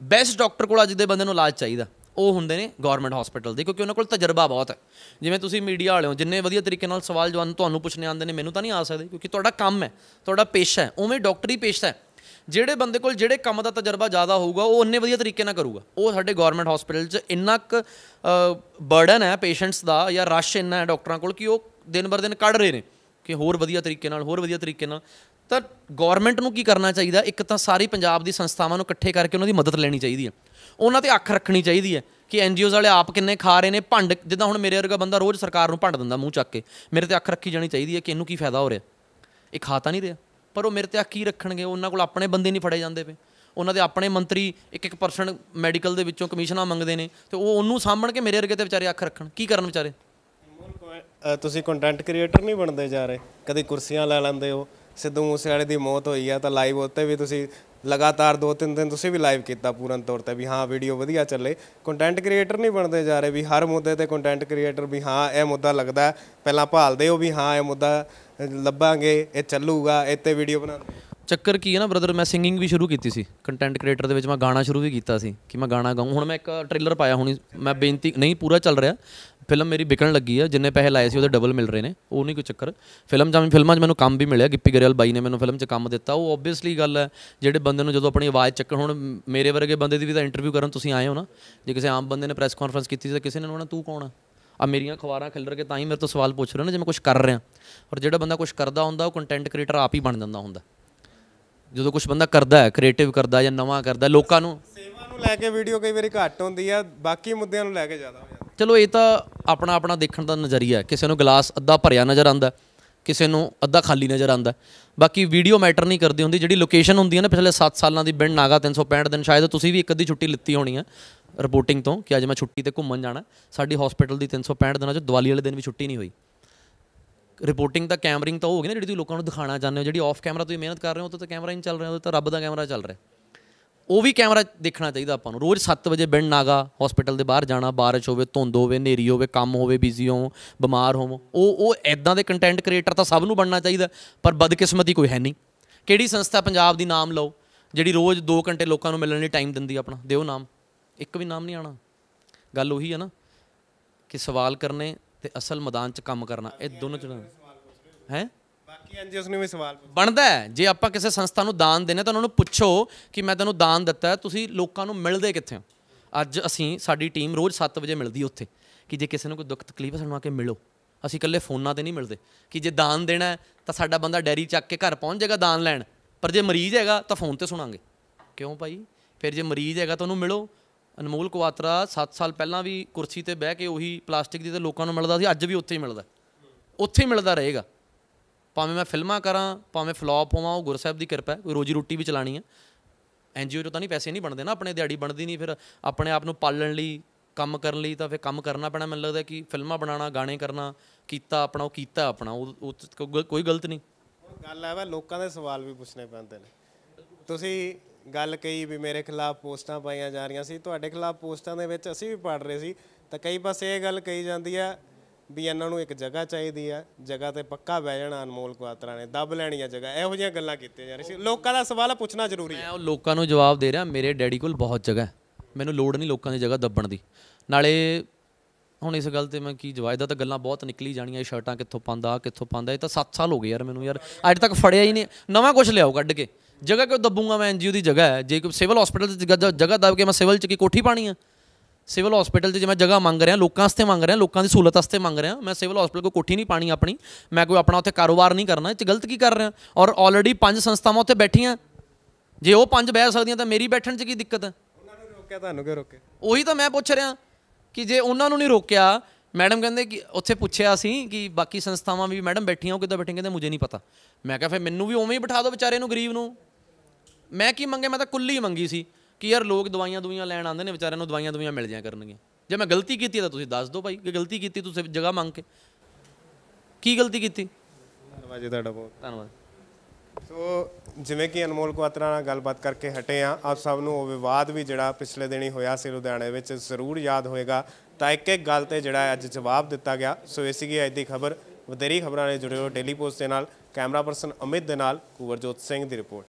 ਬੈਸਟ ਡਾਕਟਰ ਕੋਲ ਅੱਜ ਦੇ ਬੰਦੇ ਨੂੰ ਇਲਾਜ ਚਾਹੀਦਾ। ਉਹ ਹੁੰਦੇ ਨੇ ਗਵਰਨਮੈਂਟ ਹਸਪੀਟਲ ਦੇ, ਕਿਉਂਕਿ ਉਹਨਾਂ ਕੋਲ ਤਜਰਬਾ ਬਹੁਤ ਹੈ। ਜਿਵੇਂ ਤੁਸੀਂ ਮੀਡੀਆ ਵਾਲੇ ਹੋ, ਜਿੰਨੇ ਵਧੀਆ ਤਰੀਕੇ ਨਾਲ ਸਵਾਲ ਜਵਾਬ ਤੁਹਾਨੂੰ ਪੁੱਛਣੇ ਆਉਂਦੇ ਨੇ, ਮੈਨੂੰ ਤਾਂ ਨਹੀਂ ਆ ਸਕਦੇ, ਕਿਉਂਕਿ ਤੁਹਾਡਾ ਕੰਮ ਹੈ, ਤੁਹਾਡਾ ਪੇਸ਼ਾ ਹੈ, ਉਵੇਂ ਡਾਕਟਰੀ ਪੇਸ਼ਾ ਹੈ। ਜਿਹੜੇ ਬੰਦੇ ਕੋਲ ਜਿਹੜੇ ਕੰਮ ਦਾ ਤਜਰਬਾ ਜ਼ਿਆਦਾ ਹੋਊਗਾ, ਉਹ ਉਨੇ ਵਧੀਆ ਤਰੀਕੇ ਨਾਲ ਕਰੂਗਾ। ਉਹ ਸਾਡੇ ਗਵਰਨਮੈਂਟ ਹਸਪੀਟਲ 'ਚ ਇੰਨਾ ਕੁ ਬਰਡਨ ਹੈ ਪੇਸ਼ੈਂਟਸ ਦਾ, ਜਾਂ ਰਸ਼ ਇੰਨਾ ਹੈ ਡਾਕਟਰਾਂ ਕੋਲ, ਕਿ ਉਹ ਦਿਨ ਬਰ ਦਿਨ ਕੱਢ ਰਹੇ ਨੇ, ਕਿ ਹੋਰ ਵਧੀਆ ਤਰੀਕੇ ਨਾਲ, ਹੋਰ ਵਧੀਆ ਤਰੀਕੇ ਨਾਲ ਤਾਂ ਗਵਰਨਮੈਂਟ ਨੂੰ ਕੀ ਕਰਨਾ ਚਾਹੀਦਾ? ਇੱਕ ਤਾਂ ਸਾਰੀ ਪੰਜਾਬ ਦੀ ਸੰਸਥਾਵਾਂ ਨੂੰ ਇਕੱਠੇ ਕਰਕੇ ਉਹਨਾਂ ਦੀ ਮਦਦ ਲੈਣੀ ਚਾਹੀਦੀ ਹੈ। ਉਹਨਾਂ ਤੇ ਅੱਖ ਰੱਖਣੀ ਚਾਹੀਦੀ ਹੈ ਕਿ ਐਨਜੀਓਜ਼ ਵਾਲੇ ਆਪ ਕਿੰਨੇ ਖਾ ਰਹੇ ਨੇ ਭੰਡ ਜਿੱਦਾਂ ਹੁਣ ਮੇਰੇ ਵਰਗਾ ਬੰਦਾ ਰੋਜ਼ ਸਰਕਾਰ ਨੂੰ ਭੰਡ ਦਿੰਦਾ ਮੂੰਹ ਚੱਕ ਕੇ। ਮੇਰੇ ਤੇ ਅੱਖ ਰੱਖੀ ਜਾਣੀ ਚਾਹੀਦੀ ਹੈ ਕਿ ਇਹਨੂੰ ਕੀ ਫਾਇਦਾ ਹੋ ਰਿਹਾ। ਇਹ ਖਾ ਤਾਂ ਨਹੀਂ ਰਿਹਾ। ਪਰ ਉਹ ਮੇਰੇ ਤੇ ਅੱਖ ਕੀ ਰੱਖਣਗੇ? ਉਹਨਾਂ ਕੋਲ ਆਪਣੇ ਬੰਦੇ ਨਹੀਂ ਫੜੇ ਜਾਂਦੇ ਪਏ। ਉਹਨਾਂ ਦੇ ਆਪਣੇ ਮੰਤਰੀ ਇੱਕ ਇੱਕ ਪਰਸੈਂਟ ਮੈਡੀਕਲ ਦੇ ਵਿੱਚੋਂ ਕਮਿਸ਼ਨਾਂ ਮੰਗਦੇ ਨੇ ਤੇ ਉਹ ਉਹਨੂੰ ਸਾਂਭਣ ਕੇ ਮੇਰੇ ਵਰਗੇ ਤੇ ਵਿਚਾਰੇ ਅੱਖ ਰੱਖਣ। ਕੀ ਕਰਨ ਵਿਚਾਰੇ? ਅ, ਤੁਸੀਂ ਕੰਟੈਂਟ ਕ੍ਰੀਏਟਰ ਨਹੀਂ ਬਣਦੇ ਜਾ ਰਹੇ। ਕਦੇ ਕੁਰਸੀਆਂ ਲੈ ਲੈਂਦੇ ਹੋ ਸਿੱਧੂ ਮੂਸੇਵਾਲੇ ਦੀ ਮੌਤ ਹੋਈ ਆ ਤਾਂ ਲਾਈਵ ਉੱਤੇ ਵੀ ਤੁਸੀਂ ਲਗਾਤਾਰ ਦੋ ਤਿੰਨ ਦਿਨ ਤੁਸੀਂ ਵੀ ਲਾਈਵ ਕੀਤਾ ਪੂਰਨ ਤੌਰ ਤੇ ਵੀ ਹਾਂ ਵੀਡੀਓ ਵਧੀਆ ਚੱਲੇ। ਕੰਟੈਂਟ ਕ੍ਰੀਏਟਰ ਨਹੀਂ ਬਣਦੇ ਜਾ ਰਹੇ ਵੀ ਹਰ ਮੁੱਦੇ ਤੇ ਕੰਟੈਂਟ ਕ੍ਰੀਏਟਰ ਵੀ ਹਾਂ ਇਹ ਮੁੱਦਾ ਲੱਗਦਾ ਹੈ। ਪਹਿਲਾਂ ਭਾਲਦੇ ਹੋ ਵੀ ਹਾਂ ਇਹ ਮੁੱਦਾ ਅ, ਲੱਭਾਂਗੇ ਇਹ ਚੱਲੂਗਾ ਇੱਥੇ ਵੀਡੀਓ ਬਣਾਉਂਦੇ ਚੱਕਰ ਕੀ ਹੈ ਨਾ ਬ੍ਰਦਰ ਮੈਂ ਸਿੰਗਿੰਗ ਵੀ ਸ਼ੁਰੂ ਕੀਤੀ ਸੀ। ਕੰਟੈਂਟ ਕ੍ਰੀਏਟਰ ਦੇ ਵਿੱਚ ਮੈਂ ਗਾਣਾ ਸ਼ੁਰੂ ਵੀ ਕੀਤਾ ਸੀ ਕਿ ਮੈਂ ਗਾਣਾ ਗਾਉਂ ਹੁਣ ਮੈਂ ਇੱਕ ਟ੍ਰੇਲਰ ਪਾਇਆ ਹੁਣੀ ਮੈਂ ਬੇਨਤੀ ਨਹੀਂ ਪੂਰਾ ਚੱਲ ਰਿਹਾ। ਫਿਲਮ ਮੇਰੀ ਵਿਕਣ ਲੱਗੀ ਆ, ਜਿੰਨੇ ਪੈਸੇ ਲਾਏ ਸੀ ਉਹਦੇ ਡਬਲ ਮਿਲ ਰਹੇ ਨੇ, ਉਹ ਨਹੀਂ ਕੋਈ ਚੱਕਰ। ਫਿਲਮ ਜਾਂ ਫਿਲਮਾਂ 'ਚ ਮੈਨੂੰ ਕੰਮ ਵੀ ਮਿਲਿਆ, ਗਿੱਪੀ ਗਰੇਵਾਲ ਬਾਈ ਨੇ ਮੈਨੂੰ ਫਿਲਮ 'ਚ ਕੰਮ ਦਿੱਤਾ। ਉਹ ਓਬਵੀਅਸਲੀ ਗੱਲ ਹੈ, ਜਿਹੜੇ ਬੰਦੇ ਨੂੰ ਜਦੋਂ ਆਪਣੀ ਆਵਾਜ਼ ਚੱਕਣ, ਹੁਣ ਮ- ਮੇਰੇ ਵਰਗੇ ਬੰਦੇ ਦੀ ਵੀ ਤਾਂ ਇੰਟਰਵਿਊ ਕਰਨ ਤੁਸੀਂ ਆਏ ਹੋ ਨਾ, ਜੇ ਕਿਸੇ ਆਮ ਬੰਦੇ ਨੇ ਪ੍ਰੈਸ ਕਾਨਫਰੰਸ ਕੀਤੀ ਸੀ ਤਾਂ ਕਿਸੇ ਨੇ ਉਹਨਾਂ ਤੂੰ ਕੌਣ ਆ? ਆ ਮੇਰੀਆਂ ਖਵਾਰਾਂ ਖਿਲਰ ਕੇ ਤਾਂ ਹੀ ਮੇਰੇ ਤੋਂ ਸਵਾਲ ਪੁੱਛ ਰਹੇ ਨੇ, ਜੇ ਮੈਂ ਕੁਝ ਕਰ ਰਿਹਾ। ਔਰ ਜਿਹੜਾ ਬੰਦਾ ਕੁਝ ਕਰਦਾ ਹੁੰਦਾ, ਉਹ ਕੰਟੈਂਟ ਕ੍ਰੀਏਟਰ ਆਪ ਹੀ ਬਣ ਜਾਂਦਾ ਹੁੰਦਾ। ਜਦੋਂ ਕੁਝ ਬੰਦਾ ਕਰਦਾ ਹੈ ਕ੍ਰੀਏਟਿਵ ਕਰਦਾ ਜਾਂ ਨਵਾਂ ਕਰਦਾ, ਲੋਕਾਂ ਨੂੰ ਸੇਵਾ ਨੂੰ ਲੈ ਕੇ ਵੀਡੀਓ ਕਈ ਵਾਰੀ ਘੱਟ ਹੁੰਦੀ ਆ, ਬਾਕੀ ਮੁੱਦਿਆਂ ਨੂੰ ਲੈ ਕੇ ਜ਼ਿਆਦਾ ਹੋ ਜਾਂਦੀ ਚਲੋ ਇਹ ਤਾਂ ਆਪਣਾ ਆਪਣਾ ਦੇਖਣ ਦਾ ਨਜ਼ਰੀਆ ਹੈ। ਕਿਸੇ ਨੂੰ ਗਲਾਸ ਅੱਧਾ ਭਰਿਆ ਨਜ਼ਰ ਆਂਦਾ ਕਿਸੇ ਨੂੰ ਅੱਧਾ ਖਾਲੀ ਨਜ਼ਰ ਆਂਦਾ ਬਾਕੀ ਵੀਡੀਓ ਮੈਟਰ ਨਹੀਂ ਕਰਦੀ ਹੁੰਦੀ, ਜਿਹੜੀ ਲੋਕੇਸ਼ਨ ਹੁੰਦੀ ਹੈ ਨਾ ਪਿਛਲੇ 7 ਸਾਲਾਂ ਦੀ ਬਿੰਡ ਨਾਗਾ 365 ਦਿਨ, ਸ਼ਾਇਦ ਤੁਸੀਂ ਵੀ ਇੱਕ ਅੱਧੀ ਛੁੱਟੀ ਲਿੱਤੀ ਹੋਣੀ ਹੈ ਰਿਪੋਰਟਿੰਗ ਤੋਂ ਕਿ ਅੱਜ ਮੈਂ ਛੁੱਟੀ ਤੇ ਘੁੰਮਣ ਜਾਣਾ ਸਾਡੀ ਹਸਪੀਟਲ ਦੀ 365 ਦਿਨਾਂ 'ਚ ਦੀਵਾਲੀ ਵਾਲੇ ਦਿਨ ਵੀ ਛੁੱਟੀ ਨਹੀਂ ਹੋਈ। ਰਿਪੋਰਟਿੰਗ ਤਾਂ ਕੈਮਰਿੰਗ ਤਾਂ ਹੋ ਗਈ ਨਾ ਜਿਹੜੀ ਤੁਸੀਂ ਲੋਕਾਂ ਨੂੰ ਦਿਖਾਣਾ ਚਾਹੁੰਦੇ ਹੋ, ਜਿਹੜੀ ਆਫ ਕੈਮਰਾ ਤੁਸੀਂ ਮਿਹਨਤ ਕਰ ਰਹੇ ਹੋ, ਉਹ ਤਾਂ ਕੈਮਰਾ ਹੀ ਨਹੀਂ ਚੱਲ ਰਿਹਾ, ਉਹ ਤਾਂ ਰੱਬ ਦਾ ਕੈਮਰਾ ਚੱਲ ਰਿਹਾ। ਉਹ ਵੀ ਕੈਮਰਾ ਦੇਖਣਾ ਚਾਹੀਦਾ ਆਪਾਂ ਨੂੰ। ਰੋਜ਼ 7 ਵਜੇ ਬਿੰਡ ਨਾਗਾ ਹਸਪੀਟਲ ਦੇ ਬਾਹਰ ਜਾਣਾ, ਬਾਰਿਸ਼ ਹੋਵੇ, ਧੁੰਦ ਹੋਵੇ, ਹਨੇਰੀ ਹੋਵੇ, ਕੰਮ ਹੋਵੇ ਬਿਜ਼ੀ ਹੋ ਬਿਮਾਰ ਹੋਵੋ, ਉਹ ਉਹ ਐਦਾਂ ਦੇ ਕੰਟੈਂਟ ਕ੍ਰੀਏਟਰ ਤਾਂ ਸਭ ਨੂੰ ਬਣਨਾ ਚਾਹੀਦਾ, ਪਰ ਬਦਕਿਸਮਤੀ ਕੋਈ ਹੈ ਨਹੀਂ। ਕਿਹੜੀ ਸੰਸਥਾ ਪੰਜਾਬ ਦੀ ਨਾਮ ਲਓ, ਜਿਹੜੀ ਰੋਜ਼ 2 ਘੰਟੇ ਲੋਕਾਂ ਨੂੰ ਮਿਲਣ ਲਈ ਟਾਈਮ ਦਿੰਦੀ ਆ ਆਪਣਾ? ਦਿਓ ਨਾਮ। ਇੱਕ ਵੀ ਨਾਮ ਨਹੀਂ ਆਣਾ ਗੱਲ ਉਹੀ ਹੈ ਨਾ ਕਿ ਸਵਾਲ ਕਰਨੇ ਤੇ ਅਸਲ ਮੈਦਾਨ 'ਚ ਕੰਮ ਕਰਨਾ। ਇਹ ਦੋਨੋਂ ਚੀਜ਼ਾਂ ਹੈ? ਬਾਕੀ ਐਨਜੀਓਸ ਨੂੰ ਵੀ ਸਵਾਲ ਪੁੱਛ ਬਣਦਾ ਹੈ। ਜੇ ਆਪਾਂ ਕਿਸੇ ਸੰਸਥਾ ਨੂੰ ਦਾਨ ਦੇਣਾ ਤਾਂ ਉਹਨਾਂ ਨੂੰ ਪੁੱਛੋ ਕਿ ਮੈਂ ਤੈਨੂੰ ਦਾਨ ਦਿੱਤਾ ਹੈ, ਤੁਸੀਂ ਲੋਕਾਂ ਨੂੰ ਮਿਲਦੇ ਕਿੱਥੇ ਹੋ? ਅੱਜ ਅਸੀਂ, ਸਾਡੀ ਟੀਮ ਰੋਜ਼ 7 ਵਜੇ ਮਿਲਦੀ ਹੈ ਉੱਥੇ, ਕਿ ਜੇ ਕਿਸੇ ਨੂੰ ਕੋਈ ਦੁੱਖ ਤਕਲੀਫ ਹੈ, ਸਾਨੂੰ ਆ ਕੇ ਮਿਲੋ। ਅਸੀਂ ਇਕੱਲੇ ਫੋਨਾਂ ਤੇ ਨਹੀਂ ਮਿਲਦੇ। ਕਿ ਜੇ ਦਾਨ ਦੇਣਾ ਹੈ, ਤਾਂ ਸਾਡਾ ਬੰਦਾ ਡੈਰੀ ਚੱਕ ਕੇ ਘਰ ਪਹੁੰਚ ਜਾਏਗਾ ਦਾਨ ਲੈਣ। ਪਰ ਜੇ ਮਰੀਜ਼ ਹੈਗਾ, ਤਾਂ ਫੋਨ ਤੇ ਸੁਣਾਂਗੇ। ਕਿਉਂ ਭਾਈ? ਫਿਰ ਜੇ ਮਰੀਜ਼ ਹੈਗਾ, ਤਾਂ ਉਹਨੂੰ ਮਿਲੋ। ਅਨਮੋਲ ਕੁਆਤਰਾ 7 ਸਾਲ ਪਹਿਲਾਂ ਵੀ ਕੁਰਸੀ ਤੇ ਬਹਿ ਕੇ ਉਹੀ ਪਲਾਸਟਿਕ ਦੀ ਤੇ ਲੋਕਾਂ ਨੂੰ ਮਿਲਦਾ ਸੀ, ਅੱਜ ਵੀ ਉੱਥੇ ਹੀ ਮਿਲਦਾ। ਉੱਥੇ ਹੀ ਮਿਲਦਾ ਰਹੇਗਾ। ਭਾਵੇਂ ਮੈਂ ਫਿਲਮਾਂ ਕਰਾਂ, ਭਾਵੇਂ ਫਲॉप ਹੋਵਾਂ, ਉਹ ਗੁਰਸਾਹਿਬ ਦੀ ਕਿਰਪਾ ਹੈ, ਕੋਈ ਰੋਜੀ ਰੋਟੀ ਵੀ ਚਲਾਣੀ ਹੈ। ਐਨਜੀਓ ਚੋਂ ਤਾਂ ਨਹੀਂ ਪੈਸੇ ਨਹੀਂ ਬਣਦੇ ਨਾ, ਆਪਣੇ ਦਿਹਾੜੀ ਬਣਦੀ ਨਹੀਂ, ਫਿਰ ਆਪਣੇ ਆਪ ਨੂੰ ਪਾਲਣ ਲਈ, ਕੰਮ ਕਰਨ ਲਈ ਤਾਂ ਫਿਰ ਕੰਮ ਕਰਨਾ ਪੈਣਾ, ਮੈਨੂੰ ਲੱਗਦਾ ਕਿ ਫਿਲਮਾਂ ਬਣਾਉਣਾ, ਗਾਣੇ ਕਰਨਾ, ਕੀਤਾ ਆਪਣਾ, ਉਹ ਕੀਤਾ ਆਪਣਾ, ਉਹ ਉਹ 'ਚ ਕੋਈ ਕੋਈ ਗਲਤ ਨਹੀਂ। ਗੱਲ ਹੈ ਵਾ, ਲੋਕਾਂ ਦੇ ਸਵਾਲ ਵੀ ਪੁੱਛਣੇ ਪੈਂਦੇ ਨੇ। ਤੁਸੀਂ ਗੱਲ ਕਹੀ ਵੀ ਮੇਰੇ ਖਿਲਾਫ ਪੋਸਟਾਂ ਪਾਈਆਂ ਜਾ ਰਹੀਆਂ ਸੀ, ਤੁਹਾਡੇ ਖਿਲਾਫ ਪੋਸਟਾਂ ਦੇ ਵਿੱਚ ਅਸੀਂ ਵੀ ਪੜ ਰਹੇ ਸੀ, ਤਾਂ ਕਈ ਪਾਸੇ ਇਹ ਗੱਲ ਕਹੀ ਜਾਂਦੀ ਆ ਵੀ ਇਹਨਾਂ ਨੂੰ ਇੱਕ ਜਗ੍ਹਾ ਚਾਹੀਦੀ ਆ, ਜਗ੍ਹਾ ਤੇ ਪੱਕਾ ਬਹਿ ਜਾਣਾ ਅਨਮੋਲ ਕੁਆਤਰਾ ਨੇ, ਦੱਬ ਲੈਣੀ ਆ ਜਗ੍ਹਾ, ਇਹੋ ਜਿਹੀਆਂ ਗੱਲਾਂ ਕੀਤੀਆਂ ਜਾ ਰਹੀਆਂ ਸੀ। ਲੋਕਾਂ ਦਾ ਸਵਾਲ ਪੁੱਛਣਾ ਜ਼ਰੂਰੀ ਹੈ ਮੈਂ ਉਹ ਲੋਕਾਂ ਨੂੰ ਜਵਾਬ ਦੇ ਰਿਹਾ, ਮੇਰੇ ਡੈਡੀ ਕੋਲ ਬਹੁਤ ਜਗ੍ਹਾ ਹੈ। ਮੈਨੂੰ ਲੋੜ ਨਹੀਂ ਲੋਕਾਂ ਦੀ ਜਗ੍ਹਾ ਦੱਬਣ ਦੀ। ਨਾਲੇ ਹੁਣ ਇਸ ਗੱਲ ਤੇ ਮੈਂ ਕੀ ਜਵਾਬ ਇਹਦਾ ਤਾਂ ਗੱਲਾਂ ਬਹੁਤ ਨਿਕਲੀ ਜਾਣੀਆਂ, ਇਹ ਸ਼ਰਟਾਂ ਕਿੱਥੋਂ ਪਾਉਂਦਾ, ਆਹ ਕਿੱਥੋਂ ਪਾਉਂਦਾ, ਇਹ ਤਾਂ 7 ਸਾਲ ਹੋ ਗਏ ਯਾਰ ਮੈਨੂੰ ਯਾਰ, ਅੱਜ ਤੱਕ ਫੜਿਆ ਹੀ ਨਹੀਂ, ਨਵਾਂ ਕੁਝ ਲਿਆਓ ਕੱਢ ਕੇ। ਜਗ੍ਹਾ ਕਿਉਂ ਦੱਬੂਗਾ ਮੈਂ ਐਨਜੀਓ ਦੀ ਜਗ੍ਹਾ ਹੈ, ਜੇ ਕੋਈ ਸਿਵਲ ਹਸਪੀਟਲ 'ਚ ਜਗ੍ਹਾ ਜਗ੍ਹਾ ਦੱਬ ਕੇ ਮੈਂ ਸਿਵਲ 'ਚ ਕੀ ਕੋਠੀ ਪਾਣੀ ਆ? ਸਿਵਲ ਹਸਪੀਟਲ 'ਚ ਜੇ ਮੈਂ ਜਗ੍ਹਾ ਮੰਗ ਰਿਹਾ ਲੋਕਾਂ ਵਾਸਤੇ ਮੰਗ ਰਿਹਾ ਲੋਕਾਂ ਦੀ ਸਹੂਲਤ ਵਾਸਤੇ ਮੰਗ ਰਿਹਾ ਮੈਂ ਸਿਵਲ ਹਸਪੀਟਲ ਕੋ ਕੋਠੀ ਨਹੀਂ ਪਾਣੀ ਆਪਣੀ ਮੈਂ ਕੋਈ ਆਪਣਾ ਉੱਥੇ ਕਾਰੋਬਾਰ ਨਹੀਂ ਕਰਨਾ ਇਹ 'ਚ ਗਲਤ ਕੀ ਕਰ ਰਿਹਾ? ਔਰ ਆਲਰੇਡੀ ਪੰਜ ਸੰਸਥਾਵਾਂ ਉੱਥੇ ਬੈਠੀਆਂ। ਜੇ ਉਹ ਪੰਜ ਬਹਿ ਸਕਦੀਆਂ ਤਾਂ ਮੇਰੀ ਬੈਠਣ 'ਚ ਕੀ ਦਿੱਕਤ ਹੈ? ਉਹਨਾਂ ਨੂੰ ਰੋਕਿਆ ਤੁਹਾਨੂੰ ਕਿਉਂ ਰੋਕੇ ਉਹੀ ਤਾਂ ਮੈਂ ਪੁੱਛ ਰਿਹਾ ਕਿ ਜੇ ਉਹਨਾਂ ਨੂੰ ਨਹੀਂ ਰੋਕਿਆ ਮੈਡਮ ਕਹਿੰਦੇ ਕਿ ਉੱਥੇ ਪੁੱਛਿਆ ਸੀ ਕਿ ਬਾਕੀ ਸੰਸਥਾਵਾਂ ਵੀ ਮੈਡਮ ਬੈਠੀਆਂ ਉਹ ਕਿੱਦਾਂ ਬੈਠੀਆਂ ਕਹਿੰਦੇ ਮੁਝੇ ਨਹੀਂ ਪਤਾ। ਮੈਂ ਕਿਹਾ ਫਿਰ ਮੈਨੂੰ ਵੀ ਉਵੇਂ ਹੀ ਬਿਠਾ ਦਿਓ ਵਿਚਾਰੇ ਨੂੰ ਗਰੀਬ ਨੂੰ। ਮੈਂ ਕੀ ਮੰਗੇ ਮੈਂ ਤਾਂ ਕੁੱਲੀ ਮੰਗੀ ਸੀ। ਕਿ ਯਾਰ ਲੋਕ ਦਵਾਈਆਂ ਦੁਈਆਂ ਲੈਣ ਆਉਂਦੇ ਨੇ ਵਿਚਾਰਿਆਂ ਨੂੰ ਦਵਾਈਆਂ ਦੁਈਆਂ ਮਿਲ ਜਾਇਆ ਕਰਨਗੀਆਂ। ਜੇ ਮੈਂ ਗਲਤੀ ਕੀਤੀ ਤਾਂ ਤੁਸੀਂ ਦੱਸ ਦਿਓ ਭਾਈ ਕਿ ਗਲਤੀ ਕੀਤੀ ਤੁਸੀਂ ਜਗ੍ਹਾ ਮੰਗ ਕੇ। ਕੀ ਗਲਤੀ ਕੀਤੀ? ਧੰਨਵਾਦ ਜੀ ਤੁਹਾਡਾ ਬਹੁਤ। ਧੰਨਵਾਦ। ਸੋ ਜਿਵੇਂ ਕਿ ਅਨਮੋਲ ਕੁਆਤਰਾ ਨਾਲ ਗੱਲਬਾਤ ਕਰਕੇ ਹਟੇ ਆ ਆਪ ਸਭ ਨੂੰ ਉਹ ਵਿਵਾਦ ਵੀ ਜਿਹੜਾ ਪਿਛਲੇ ਦਿਨੀ ਹੋਇਆ ਸੀ ਲੁਧਿਆਣੇ ਵਿੱਚ ਜ਼ਰੂਰ ਯਾਦ ਹੋਏਗਾ। ਤਾਂ ਇੱਕ ਇੱਕ ਗੱਲ ਤੇ ਜਿਹੜਾ ਅੱਜ ਜਵਾਬ ਦਿੱਤਾ ਗਿਆ। ਸੋ ਇਹ ਸੀਗੀ ਅੱਜ ਦੀ ਖਬਰ। ਵਧੇਰੀ ਖਬਰਾਂ ਨਾਲ ਜੁੜੇ ਹੋ ਡੇਲੀ ਪੋਸਟ ਦੇ ਨਾਲ। ਕੈਮਰਾ ਪਰਸਨ ਅਮਿਤ ਦੇ ਨਾਲ ਕੁਵਰਜੋਤ ਸਿੰਘ ਦੀ ਰਿਪੋਰਟ।